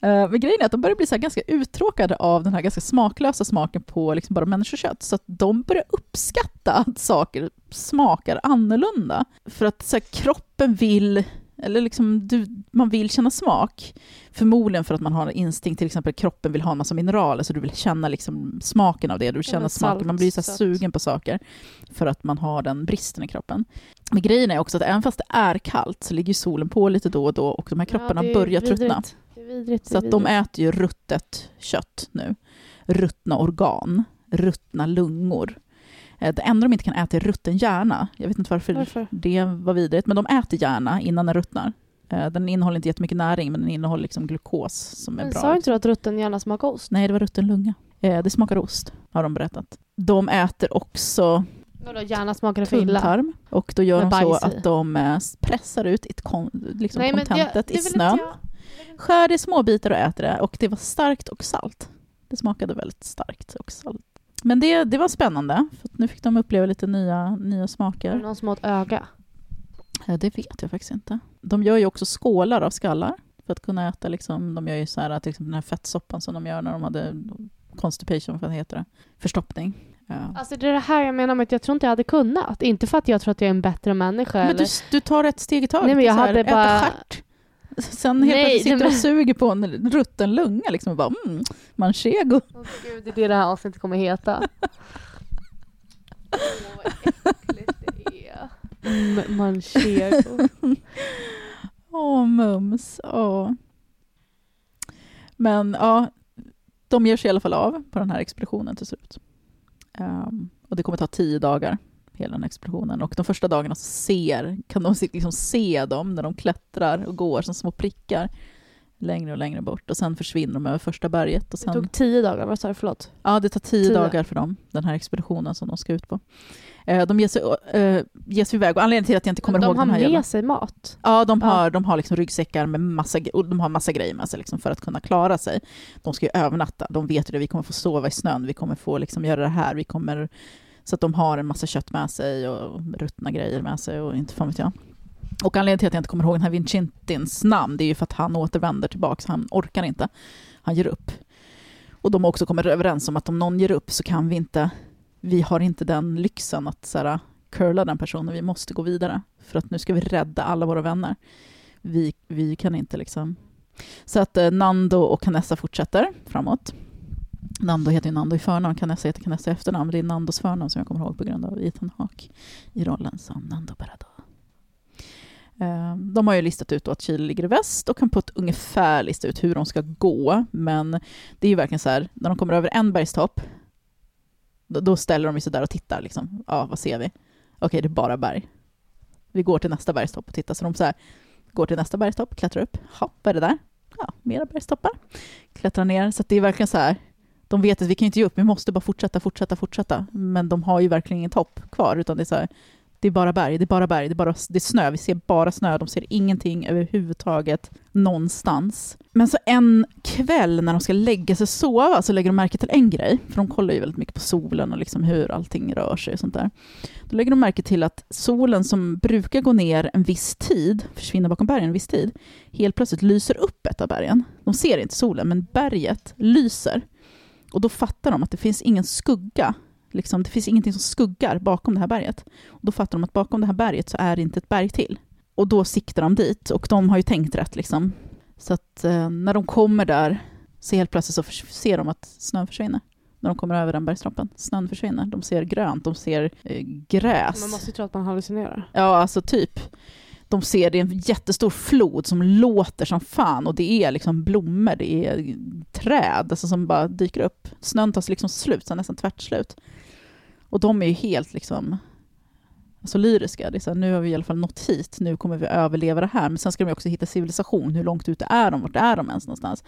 Eh, men grejen är att de börjar bli så ganska uttråkade av den här ganska smaklösa smaken på liksom bara människokött. Så att de börjar uppskatta att saker smakar annorlunda. För att så här, kroppen vill, eller liksom du, man vill känna smak. Förmodligen för att man har en instinkt, till exempel kroppen vill ha en massa mineraler, så du vill känna liksom smaken av det. Du vill känna smaken, man blir så sugen på saker. För att man har den bristen i kroppen. Men grejen är också att även fast det är kallt så ligger solen på lite då och då och de här kropparna Ja, börjar vidrigt. tröttna. Vidrigt. Så att de äter ju ruttet kött nu. Ruttna organ, ruttna lungor. Eh, Det enda de inte kan äta är rutten hjärna. Jag vet inte varför, Varför? det var vidrigt, men de äter hjärna innan den ruttnar. Eh, Den innehåller inte jättemycket näring, men den innehåller liksom glukos som är Men bra. sa inte du att rutten gärna smakar ost? Nej, det var rutten lunga. Eh, Det smakar ost, har de berättat. De äter också Vadå, gärna smakar det för illa? och då gör Med de så att de eh, pressar ut ett kon- liksom Nej, det i snön. jag. skär det i små bitar och äter det. Och det var starkt och salt. Det smakade väldigt starkt och salt. Men det, det var spännande, för nu fick de uppleva lite nya, nya Är det smaker. någon som ett öga? Eh, Det vet jag faktiskt inte. De gör ju också skålar av skallar för att kunna äta. Liksom, de gör ju så här, till exempel den här fettsoppan som de gör när de hade constipation, vad heter det? Förstoppning. Ja. Alltså det är det här jag menar med att jag tror inte jag hade kunnat. Inte för att jag tror att jag är en bättre människa. Men du, eller... du tar ett steg i taget. Nej, men jag så här, hade äta bara- stjärt. Sen helt plötsligt sitter nej, och men- suger på en rutten lunga liksom, och bara mm, manchego. Åh, gud, det är det det här avsnittet kommer heta. Åh, vad äckligt det är. Mm, manchego. Åh, mums. Åh. Men ja, de ger sig i alla fall av på den här expeditionen till slut. Ehm, och det kommer ta tio dagar hela den expeditionen. Och de första dagarna så ser, kan de liksom se dem när de klättrar och går som små prickar längre och längre bort och sen försvinner de över första berget. Och sen, Det tog tio dagar, vad sa du? Förlåt. Ja, det tar tio, Tio. dagar för dem, den här expeditionen som de ska ut på. Eh, De ger sig, eh, ger sig iväg och anledningen till att jag inte kommer Men ihåg de har den här med sig mat. Ja, de Ja. har, de har liksom ryggsäckar med massa, och de har massa grejer med sig liksom för att kunna klara sig. De ska ju övernatta, de vet ju det, vi kommer få sova i snön, vi kommer få liksom göra det här, vi kommer... Så att de har en massa kött med sig och ruttna grejer med sig och inte fan vet jag. Och anledningen till att jag inte kommer ihåg den här Vincentins namn, det är ju för att han återvänder tillbaks, han orkar inte. Han ger upp. Och de har också kommit överens om att om någon ger upp så kan vi inte, vi har inte den lyxen att så här, curla den personen, vi måste gå vidare. För att nu ska vi rädda alla våra vänner. Vi, vi kan inte liksom... Så att eh, Nando och Canessa fortsätter framåt. Nando heter ju Nando i förnamn, Canessa heter Canessa i efternamn. Det är Nandos förnamn som jag kommer ihåg på grund av Ethan Hawke i rollen som Nando Parado. Eh, De har ju listat ut då att Chile ligger i väst och kan på ett ungefär lista ut hur de ska gå. Men det är ju verkligen så här, när de kommer över en bergstopp, då, då ställer de sig där och tittar. Liksom. Ja, vad ser vi? Okej, det är bara berg. Vi går till nästa bergstopp och tittar. Så de så här, går till nästa bergstopp, klättrar upp. Ja, vad är det där? Ja, mera bergstoppar. Klättrar ner. Så att det är verkligen så här, de vet att vi kan inte ge upp, vi måste bara fortsätta, fortsätta, fortsätta. Men de har ju verkligen ingen topp kvar, utan det är så här, det är bara berg, det är bara berg, det är, bara, det är snö, vi ser bara snö, de ser ingenting överhuvudtaget någonstans. Men så en kväll när de ska lägga sig och sova så lägger de märke till en grej, för de kollar ju väldigt mycket på solen och liksom hur allting rör sig och sånt där. Då lägger de märke till att solen som brukar gå ner en viss tid, försvinner bakom bergen en viss tid, helt plötsligt lyser upp ett av bergen. De ser inte solen, men berget lyser. Och då fattar de att det finns ingen skugga Liksom, det finns ingenting som skuggar bakom det här berget. Och då fattar de att bakom det här berget så är det inte ett berg till. Och då siktar de dit och de har ju tänkt rätt. Liksom. Så att eh, när de kommer där så helt plötsligt så ser de att snön försvinner. När de kommer över den bergstoppen. Snön försvinner. De ser grönt, de ser eh, gräs. Man måste ju tro att man hallucinerar. Ja, alltså typ. De ser det är en jättestor flod som låter som fan och det är liksom blommor, det är träd alltså, som bara dyker upp. Snön tar liksom slut, så nästan tvärt slut. Och de är ju helt liksom alltså lyriska. Det är så här, nu har vi i alla fall nått hit, nu kommer vi överleva det här. Men sen ska de ju också hitta civilisation, hur långt ute är de, vart är de ens någonstans?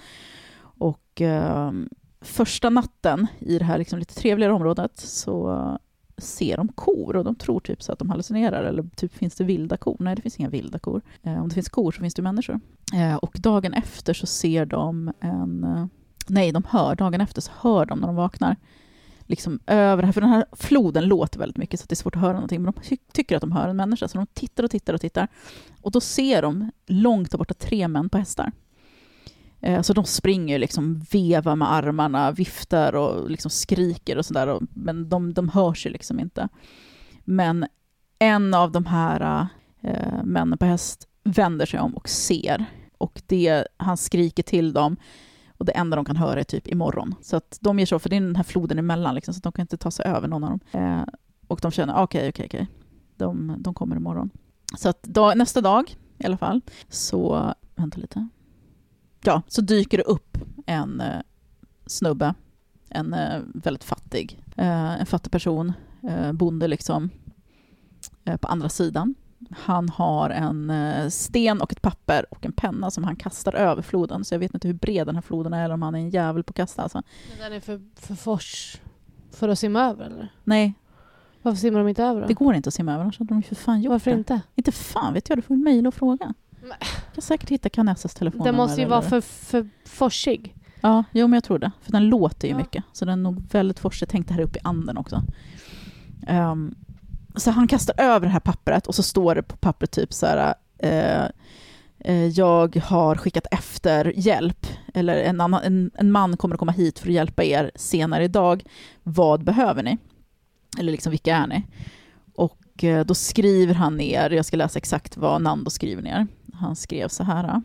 Och eh, första natten i det här liksom lite trevligare området så ser de kor och de tror typ så att de hallucinerar eller typ finns det vilda kor? Nej, det finns inga vilda kor. Eh, om det finns kor så finns det människor. Eh, och dagen efter så ser de en... Eh, nej, de hör, dagen efter så hör de när de vaknar liksom över här, för den här floden låter väldigt mycket så att det är svårt att höra någonting, men de ty- tycker att de hör en människa, så de tittar och tittar och tittar. Och då ser de långt där borta tre män på hästar. Eh, Så de springer liksom, vevar med armarna, viftar och liksom skriker och sådär, men de, de hörs ju liksom inte. Men en av de här eh, männen på häst vänder sig om och ser. Och det, han skriker till dem och det enda de kan höra är typ imorgon. Så att de ger sig för det är den här floden emellan, liksom, så att de kan inte ta sig över någon av dem. Eh, och de känner, ah, okej, okej, okej, de, de kommer imorgon. Så att dag, nästa dag i alla fall, så, vänta lite. Ja, så dyker det upp en eh, snubbe, en eh, väldigt fattig, eh, en fattig person, eh, bonde liksom, eh, på andra sidan. Han har en eh, sten och ett papper och en penna som han kastar över floden. Så jag vet inte hur bred den här floden är eller om han är en jävel på att kasta. Alltså. Men den är för, för fors för att simma över eller? Nej, Varför simmar de inte över då? det går inte att simma över, annars hade de för fan gjort Varför det. inte? Inte fan vet jag, du får mejla och fråga. Nej. Jag kan säkert hitta Canessas telefon. Den måste ju vara för, för forsig. Ja, jo men jag tror det. För den låter ju Ja. mycket. Så den är nog väldigt forsig. Tänk det här upp i anden också. Ehm, så han kastar över det här pappret och så står det på pappret typ så här eh, eh, jag har skickat efter hjälp, eller en, annan, en, en man kommer att komma hit för att hjälpa er senare idag. Vad behöver ni? Eller liksom, vilka är ni? Och eh, då skriver han ner, jag ska läsa exakt vad Nando skriver ner. Han skrev så här.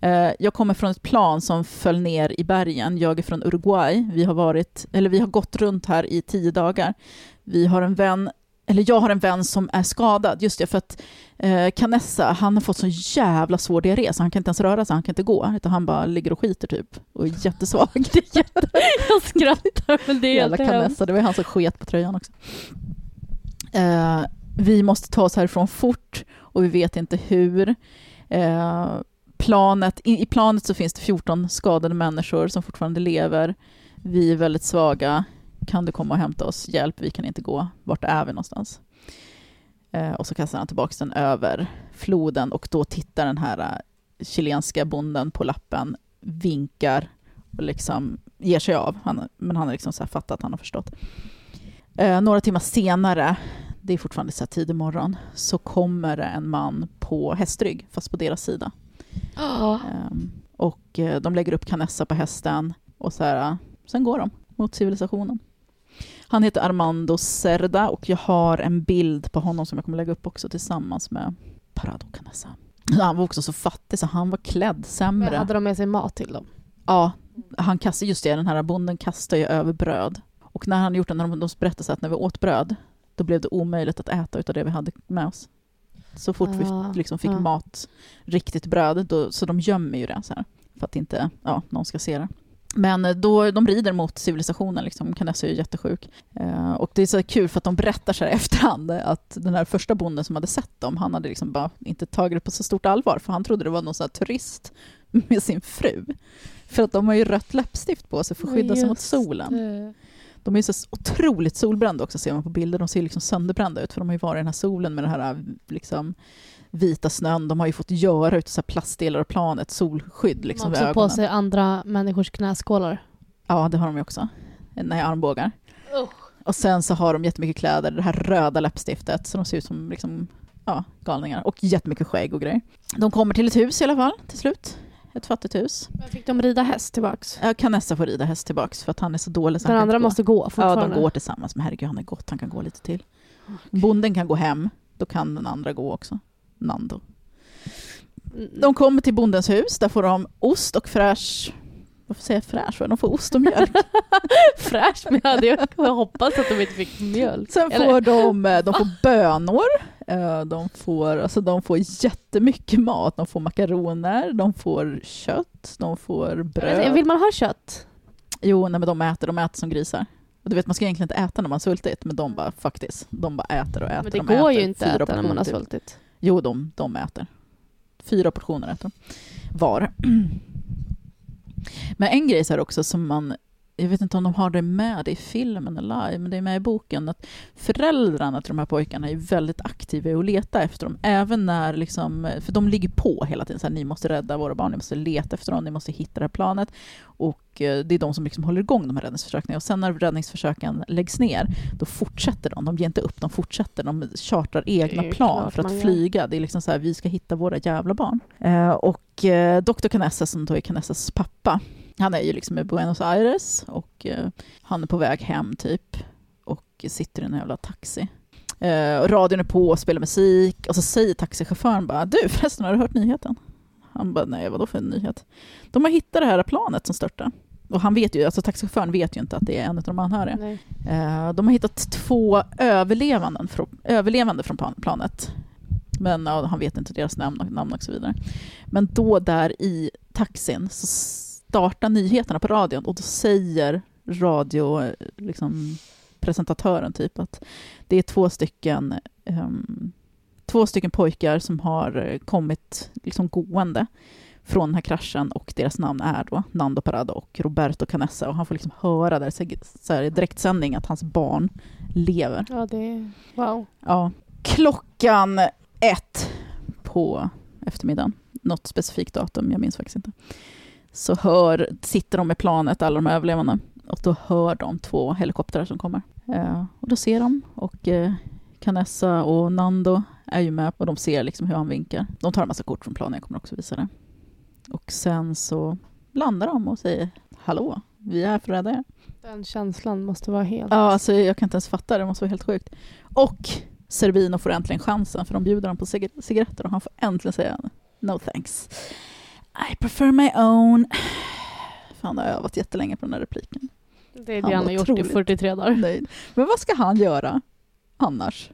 Eh, jag kommer från ett plan som föll ner i bergen. Jag är från Uruguay. Vi har, varit, eller vi har gått runt här i tio dagar. Vi har en vän, eller jag har en vän som är skadad. Just det, för att eh, Canessa, han har fått så jävla svår diarré så han kan inte ens röra sig, han kan inte gå. Utan han bara ligger och skiter typ. Och är jättesvag. Det är jätte... Jag skrattar men det är Jävla. Canessa, det var han som sket på tröjan också. Eh, vi måste ta oss härifrån fort och vi vet inte hur. Eh, planet, i, I planet så finns det 14 skadade människor som fortfarande lever. Vi är väldigt svaga. Kan du komma och hämta oss? Hjälp, vi kan inte gå. Vart är vi någonstans? Eh, och så kastar han tillbaka den över floden och då tittar den här uh, chilenska bonden på lappen, vinkar och liksom ger sig av. Han, men han har liksom så fattat att han har förstått. Eh, några timmar senare, det är fortfarande så här tidig morgon, så kommer det en man på hästrygg, fast på deras sida. Ja. Um, och de lägger upp Canessa på hästen och så här, uh, sen går de mot civilisationen. Han heter Armando Cerda och jag har en bild på honom som jag kommer lägga upp också tillsammans med Parado Canessa. Han var också så fattig så han var klädd sämre. Men hade de med sig mat till dem? Ja, han kastar just det, den här bonden kastar ju över bröd. Och när han gjort det, när de, de berättade så att när vi åt bröd, då blev det omöjligt att äta utav det vi hade med oss. Så fort Ah, vi liksom fick ah. mat, riktigt bröd, då, så de gömmer ju det så här, för att inte ja, någon ska se det. Men eh, då, de rider mot civilisationen, liksom. Canessa är ju jättesjuk. Eh, och det är så kul för att de berättar så här efterhand att den här första bonden som hade sett dem, han hade liksom bara inte tagit det på så stort allvar, för han trodde det var någon så turist med sin fru. För att de har ju rött läppstift på sig för att skydda sig mot solen. det. De är så otroligt solbrända också ser man på bilder. De ser liksom sönderbrända ut för de har ju varit i den här solen med den här liksom, vita snön. De har ju fått göra ut så här plastdelar av planet, solskydd liksom har vid också på sig andra människors knäskålar. Ja, det har de ju också. Nej, armbågar. Usch. Och sen så har de jättemycket kläder, det här röda läppstiftet, så de ser ut som liksom, ja, galningar. Och jättemycket skägg och grejer. De kommer till ett hus i alla fall, till slut. Ett fattigt hus. Men fick de rida häst tillbaks? Jag kan nästan få rida häst tillbaks för att han är så dålig så Den andra gå. måste gå Ja, fortfarande? de går tillsammans. Men herregud, han är gott. Han kan gå lite till. Bonden kan gå hem. Då kan den andra gå också. Nando. Mm. De kommer till bondens hus. Där får de ost och fräsch... Varför säger jag fräsch? De får ost och mjölk. Fräsch, men jag hade ju hoppats att de inte fick mjölk. Sen Eller- får de, eh, de får bönor. Eh, De får, alltså de får jättemycket mat. De får makaroner, de får kött, de får bröd. Vill man ha kött? Jo, nej, men de äter, de äter som grisar. Och du vet, man ska egentligen inte äta när man har sultit, men de bara faktiskt, de bara äter och äter. Men det de går ju inte att äta när man har typ. svultit. Jo, de, de äter. Fyra portioner äter de. Var. Men en grej så här också som man, jag vet inte om de har det med i filmen eller live, men det är med i boken, att föräldrarna till de här pojkarna är väldigt aktiva i att leta efter dem, även när liksom, för de ligger på hela tiden, så här, ni måste rädda våra barn, ni måste leta efter dem, ni måste hitta det här planet, och eh, det är de som liksom håller igång de här räddningsförsöken, och sen när räddningsförsöken läggs ner, då fortsätter de, de ger inte upp, de fortsätter, de chartrar egna plan för att flyga, det är liksom så här, vi ska hitta våra jävla barn. Eh, och eh, Dr. Canessa, som då är Canessas pappa, han är ju liksom i Buenos Aires och eh, han är på väg hem typ och sitter i en jävla taxi. Eh, och radion är på och spelar musik och så säger taxichauffören bara du förresten har du hört nyheten? Han bara nej vadå för en nyhet? De har hittat det här planet som störtade. Och han vet ju, alltså taxichauffören vet ju inte att det är en av de anhöriga. Eh, de har hittat två överlevanden från, överlevande från plan- planet. Men ja, han vet inte deras namn, namn och så vidare. Men då där i taxin så startar nyheterna på radion och då säger radio, eh, liksom, presentatören typ att det är två stycken ehm, två stycken pojkar som har eh, kommit liksom gående från den här kraschen och deras namn är då Nando Parado och Roberto Canessa och han får liksom höra där så här, i direktsändning att hans barn lever. Ja, det är... Wow. Ja. Klockan ett på eftermiddagen, något specifikt datum, jag minns faktiskt inte, så hör, sitter de med planet, alla de överlevande, och då hör de två helikoptrar som kommer. Eh, och då ser de, och eh, Canessa och Nando är ju med och de ser liksom hur han vinkar. De tar en massa kort från planen, jag kommer också visa det. Och sen så landar de och säger hallå, vi är här för att rädda er. Den känslan måste vara helt... Ja, alltså jag kan inte ens fatta det, det måste vara helt sjukt. Och Servino får äntligen chansen, för de bjuder honom på cig- cigaretter och han får äntligen säga no thanks. I prefer my own. Fan, jag har övat jättelänge på den här repliken. Det är det han har gjort i otroligt. 43 dagar. Nej. Men vad ska han göra annars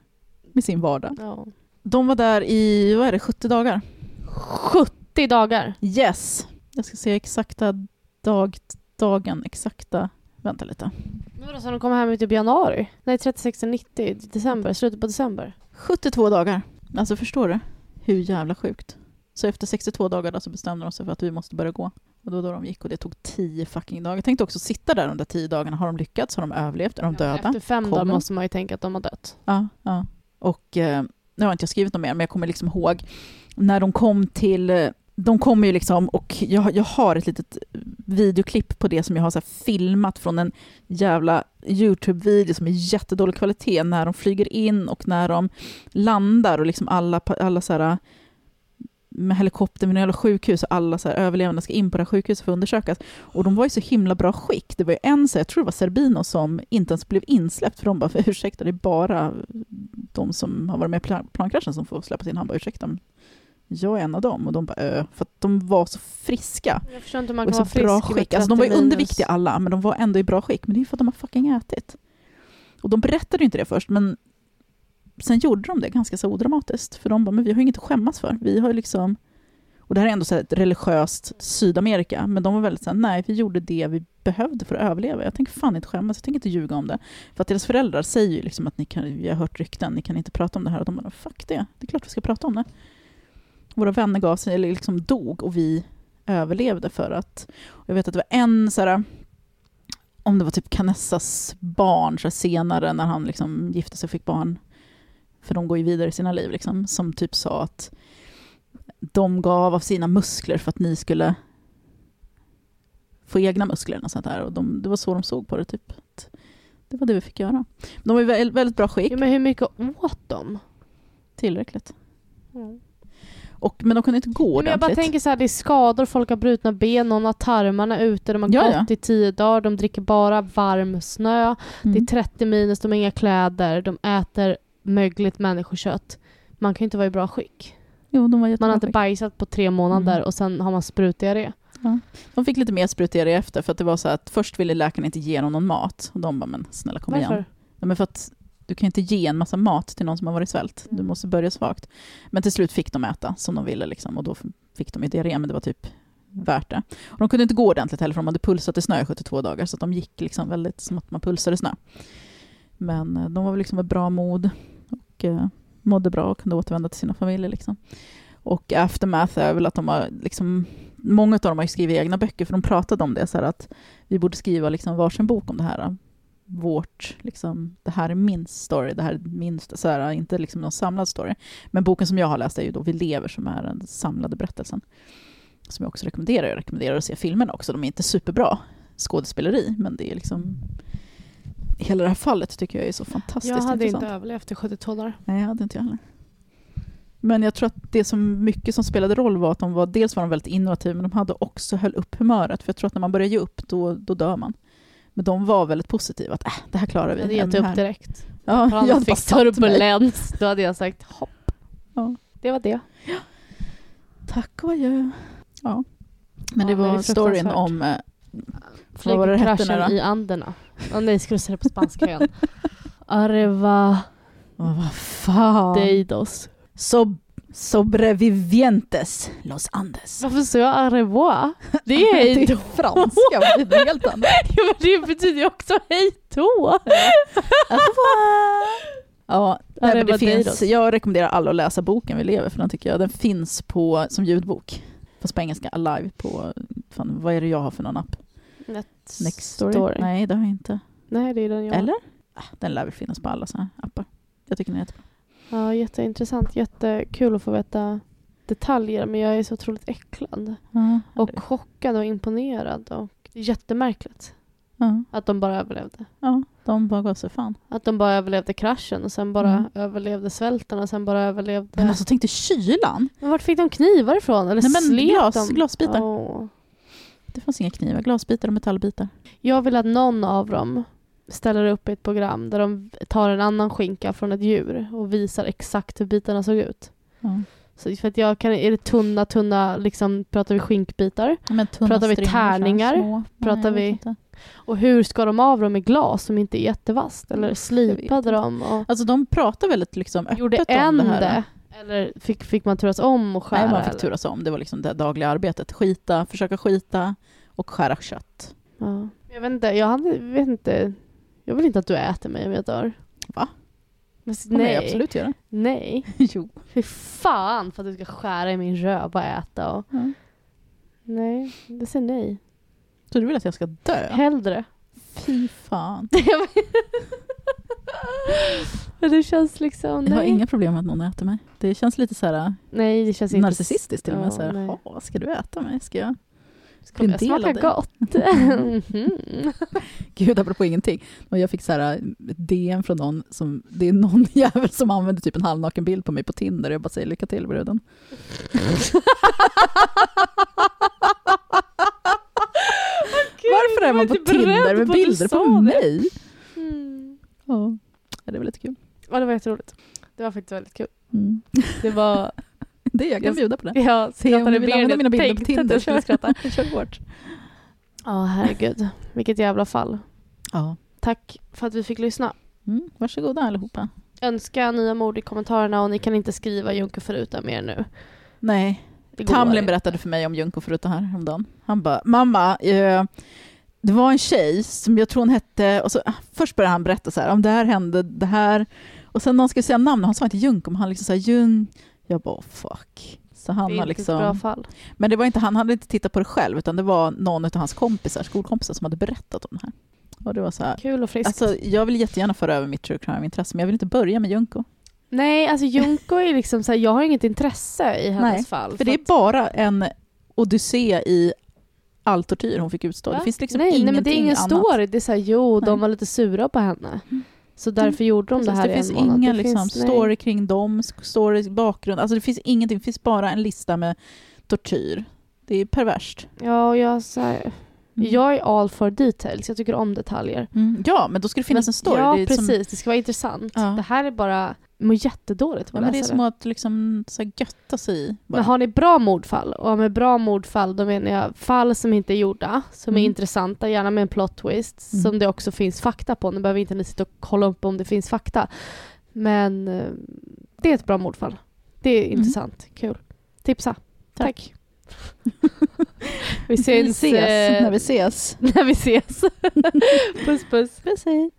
med sin vardag? Ja. De var där i, vad är det, 70 dagar? 70 dagar! Yes! Jag ska se exakta dag, dagen, exakta vänta lite. Men vadå, så de kommer hem i typ januari? Nej, 36 90, december, slutet på december. 72 dagar. Alltså förstår du? Hur jävla sjukt. Så efter 62 dagar så bestämde de sig för att vi måste börja gå. Och då, då de gick och det tog 10 fucking dagar. Jag tänkte också sitta där de där 10 dagarna. Har de lyckats? Har de överlevt? Är de döda? Efter fem dagar måste man ju tänka att de har dött. Ja, ja. Och eh, nu har inte jag skrivit något mer, men jag kommer liksom ihåg när de kom till... eh, De kommer ju liksom, och jag, jag har ett litet videoklipp på det som jag har så filmat från en jävla YouTube-video som är jättedålig kvalitet, när de flyger in och när de landar och liksom alla, alla så här med helikopter med några sjukhus och alla så här överlevande ska in på det här sjukhuset för att undersökas. Och de var i så himla bra skick. Det var ju en, så jag tror det var Serbino, som inte ens blev insläppt för de bara, för ursäkta, det är bara de som har varit med i plan- plankraschen som får släppas in. Han bara, ursäkta, jag är en av dem. Och de bara, äh, för att de var så friska. Jag förstår inte hur man kan vara bra frisk med skick. Alltså, de var ju 30 minus. underviktiga alla, men de var ändå i bra skick. Men det är ju för att de har fucking ätit. Och de berättade ju inte det först, men sen gjorde de det ganska så odramatiskt. För de bara, men vi har inget att skämmas för. Vi har liksom... Och det här är ändå så här ett religiöst Sydamerika, men de var väldigt såhär, nej, vi gjorde det vi behövde för att överleva. Jag tänker fan inte skämmas, jag tänker inte ljuga om det. För att deras föräldrar säger ju liksom att ni kan, vi har hört rykten, ni kan inte prata om det här. Och de bara, fuck det, det är klart vi ska prata om det. Våra vänner gav sig, eller liksom dog, och vi överlevde för att... Jag vet att det var en så här, om det var typ Canessas barn så senare när han liksom gifte sig och fick barn, för de går ju vidare i sina liv, liksom, som typ sa att de gav av sina muskler för att ni skulle få egna muskler och sånt där. Och de, det var så de såg på det, typ. Det var det vi fick göra. De var i väldigt, bra skick, Jo, men hur mycket åt de? tillräckligt. Och, men de kunde inte gå Men jag bara ordentligt. tänker så här, det är skador, folk har brutna ben, någon har tarmarna ute, de har Ja, gått ja. i tio dagar, de dricker bara varm snö, det är Mm. 30 minus, de har inga kläder, de äter mögligt människokött. Man kan ju inte vara i bra skick. Jo, de var Man har inte bajsat på tre månader Mm. och sen har man sprutdiarré. De fick lite mer sprutdiarré efter, för att det var så att först ville läkaren inte ge dem någon mat. Och de bara, men snälla kom igen. Varför? Ja, men för att du kan inte ge en massa mat till någon som har varit svält. Du Mm. måste börja svagt. Men till slut fick de äta som de ville liksom, och då fick de ju diarré, men det var typ värt det. Och de kunde inte gå ordentligt heller, för de hade pulsat i snö i 72 dagar, så de gick liksom väldigt som att man pulsade snö. Men eh, de var väl liksom med bra mod och eh, mådde bra och kunde återvända till sina familjer. Liksom. Och aftermath är väl att de har liksom, många av dem har skrivit egna böcker, för de pratade om det, så här att vi borde skriva liksom varsin bok om det här vårt, liksom, det här är min story, det här är min, så här, inte liksom någon samlad story. Men boken som jag har läst är ju då Vi lever, som är den samlade berättelsen. Som jag också rekommenderar. Jag rekommenderar att se filmerna också. De är inte superbra skådespeleri, men det är liksom... Hela det här fallet tycker jag är så fantastiskt Jag hade intressant. inte överlevt i 72 dagar. Nej, jag hade inte jag heller. Men jag tror att det som mycket som spelade roll var att de var, dels var de väldigt innovativa, men de hade också höll upp humöret. För jag tror att när man börjar ge upp, då, då dör man. Men de var väldigt positiva, att äh, det här klarar Jag vi. hade Även gett upp direkt. Ja, jag hade fick satt mig. turbulens, då hade jag sagt hopp. Ja. Det var det. Tack och adjö. Ja. Men det Ja, det var storyn om... Vad var det det Flygkraschen i Anderna. Åh nej, ska du säga det på spanska igen? Areva Åh, vad fan. deidos. So, sobrevivientes Los Andes. Varför sa jag arevoa? Det är det hej är då. franska, det är helt annat. Ja, men det betyder ju också hej då. Ja, nej, men det finns, jag rekommenderar alla att läsa boken Vi lever, för den tycker jag den finns på, som ljudbok. Fast på engelska, alive på, fan, vad är det jag har för någon app? Next story? Nej, det har jag inte. Nej, det är den jag Eller? Ah, Den lär väl finnas på alla sådana här appar. Jag tycker den är jättebra. Ja, jätteintressant. Jättekul att få veta detaljer, men jag är så otroligt äcklad. Och ja, chockad och imponerad. Och det är jättemärkligt ja, att de bara överlevde. ja, de bara gav sig fan. Att de bara överlevde kraschen och sen bara Mm. överlevde svälten och sen bara överlevde... Men alltså tänk dig kylan! Men vart fick de knivar ifrån? Eller Nej, men slet glas- de? glasbitar. Åh. Det fanns inga knivar, glasbitar och metallbitar. Jag vill att någon av dem ställer upp i ett program där de tar en annan skinka från ett djur och visar exakt hur bitarna såg ut. Ja. Så för att jag kan, är det tunna, tunna, liksom, pratar vi skinkbitar? Men tunna Pratar vi tärningar? små. Pratar Nej, vi- inte. Och hur ska de av dem i glas som inte är jättevast? Eller slipade de? Och Alltså de pratar väldigt liksom öppet gjorde om en det här. det? Eller fick, fick man turas om och skära? Nej, man fick turas om. Det var liksom det dagliga arbetet. Skita, försöka skita och skära kött. Ja. Jag vet inte, jag hade, vet inte. Jag vill inte att du äter mig om jag dör. Va? Men, jag nej, absolut göra. nej. jo. Fy fan för att du ska skära i min röv och äta. Och... Ja. Nej, det säger nej. Så du vill att jag ska dö? Hellre. Fy fan. Det känns liksom, Jag har nej. inga problem med att någon äter mig. Det känns lite så här Nej, det känns inte... narcissistiskt till och med. Så här. "Åh, ska du äta mig? Ska jag bli jag en del smaka av dig?" gott? Mhm. Gud, apropå ingenting. Och jag fick så här ett DM från någon som, det är någon jävel som använder typ en halvnaken bild på mig på Tinder jag bara säger lycka till bruden. Varför är man var på inte beredd Tinder med på bilder på det. mig? Mm. Ja, det är väl lite kul. Ja, det var jätteroligt. Det var faktiskt väldigt kul. Mm. Det var... Det, jag kan Jag- bjuda på det. Skrattade du vill använda mina bilder på tänkte att Tinder. skulle skratta. Kör hårt. Ja, herregud. Vilket jävla fall. Ja. Tack för att vi fick lyssna. Mm, varsågoda allihopa. Önska nya mord i kommentarerna och ni kan inte skriva Junker förutom mer nu. Nej, Tamlin berättade för mig om Junko förutom här häromdagen. Han bara, mamma, eh, det var en tjej som jag tror hon hette, och så, ah, först började han berätta så här, om det här hände, det här, och sen när han skulle säga namn, han sa inte Junko, men han liksom såhär, Jun, jag bara, fuck. Så han Det är har inte ett bra liksom, fall. men det var inte, han hade inte tittat på det själv, utan det var någon av hans kompisar, skolkompisar, som hade berättat om det här. Och det var så här, Kul och friskt. alltså jag vill jättegärna föra över mitt true crime-intresse, men jag vill inte börja med Junko. Nej, alltså Junko är liksom så här, jag har inget intresse i hennes Nej, fall. För det är bara en odyssé i all tortyr hon fick utstå. Va? Det finns liksom nej, nej, ingenting men det är ingen annat. story. Det är så här, jo, Nej. de var lite sura på henne. Så därför gjorde de Precis, det här det finns en månad. ingen det liksom, finns, nej. story kring dem, story bakgrund. Alltså det finns ingenting. Det finns bara en lista med tortyr. Det är perverst. Ja, och jag, så här, Mm. jag är all for details. Jag tycker om detaljer. Mm. Ja, men då ska det finnas Men- en story. Ja, det är precis. Som, Det ska vara intressant. Ja. Det här är bara... Jag mår jättedåligt ja, men det är som att liksom, så här, götta sig i. bara. Men har ni bra mordfall, och med bra mordfall då menar jag fall som inte är gjorda, som är Mm. intressanta, gärna med en plot twist, Mm. som det också finns fakta på. Nu behöver inte ni sitta och kolla upp om det finns fakta. Men eh, det är ett bra mordfall. Det är Mm. intressant. Kul. Tipsa. Tack. vi vi syns. Vi ses, eh, när vi ses. När vi ses. puss puss. puss hej.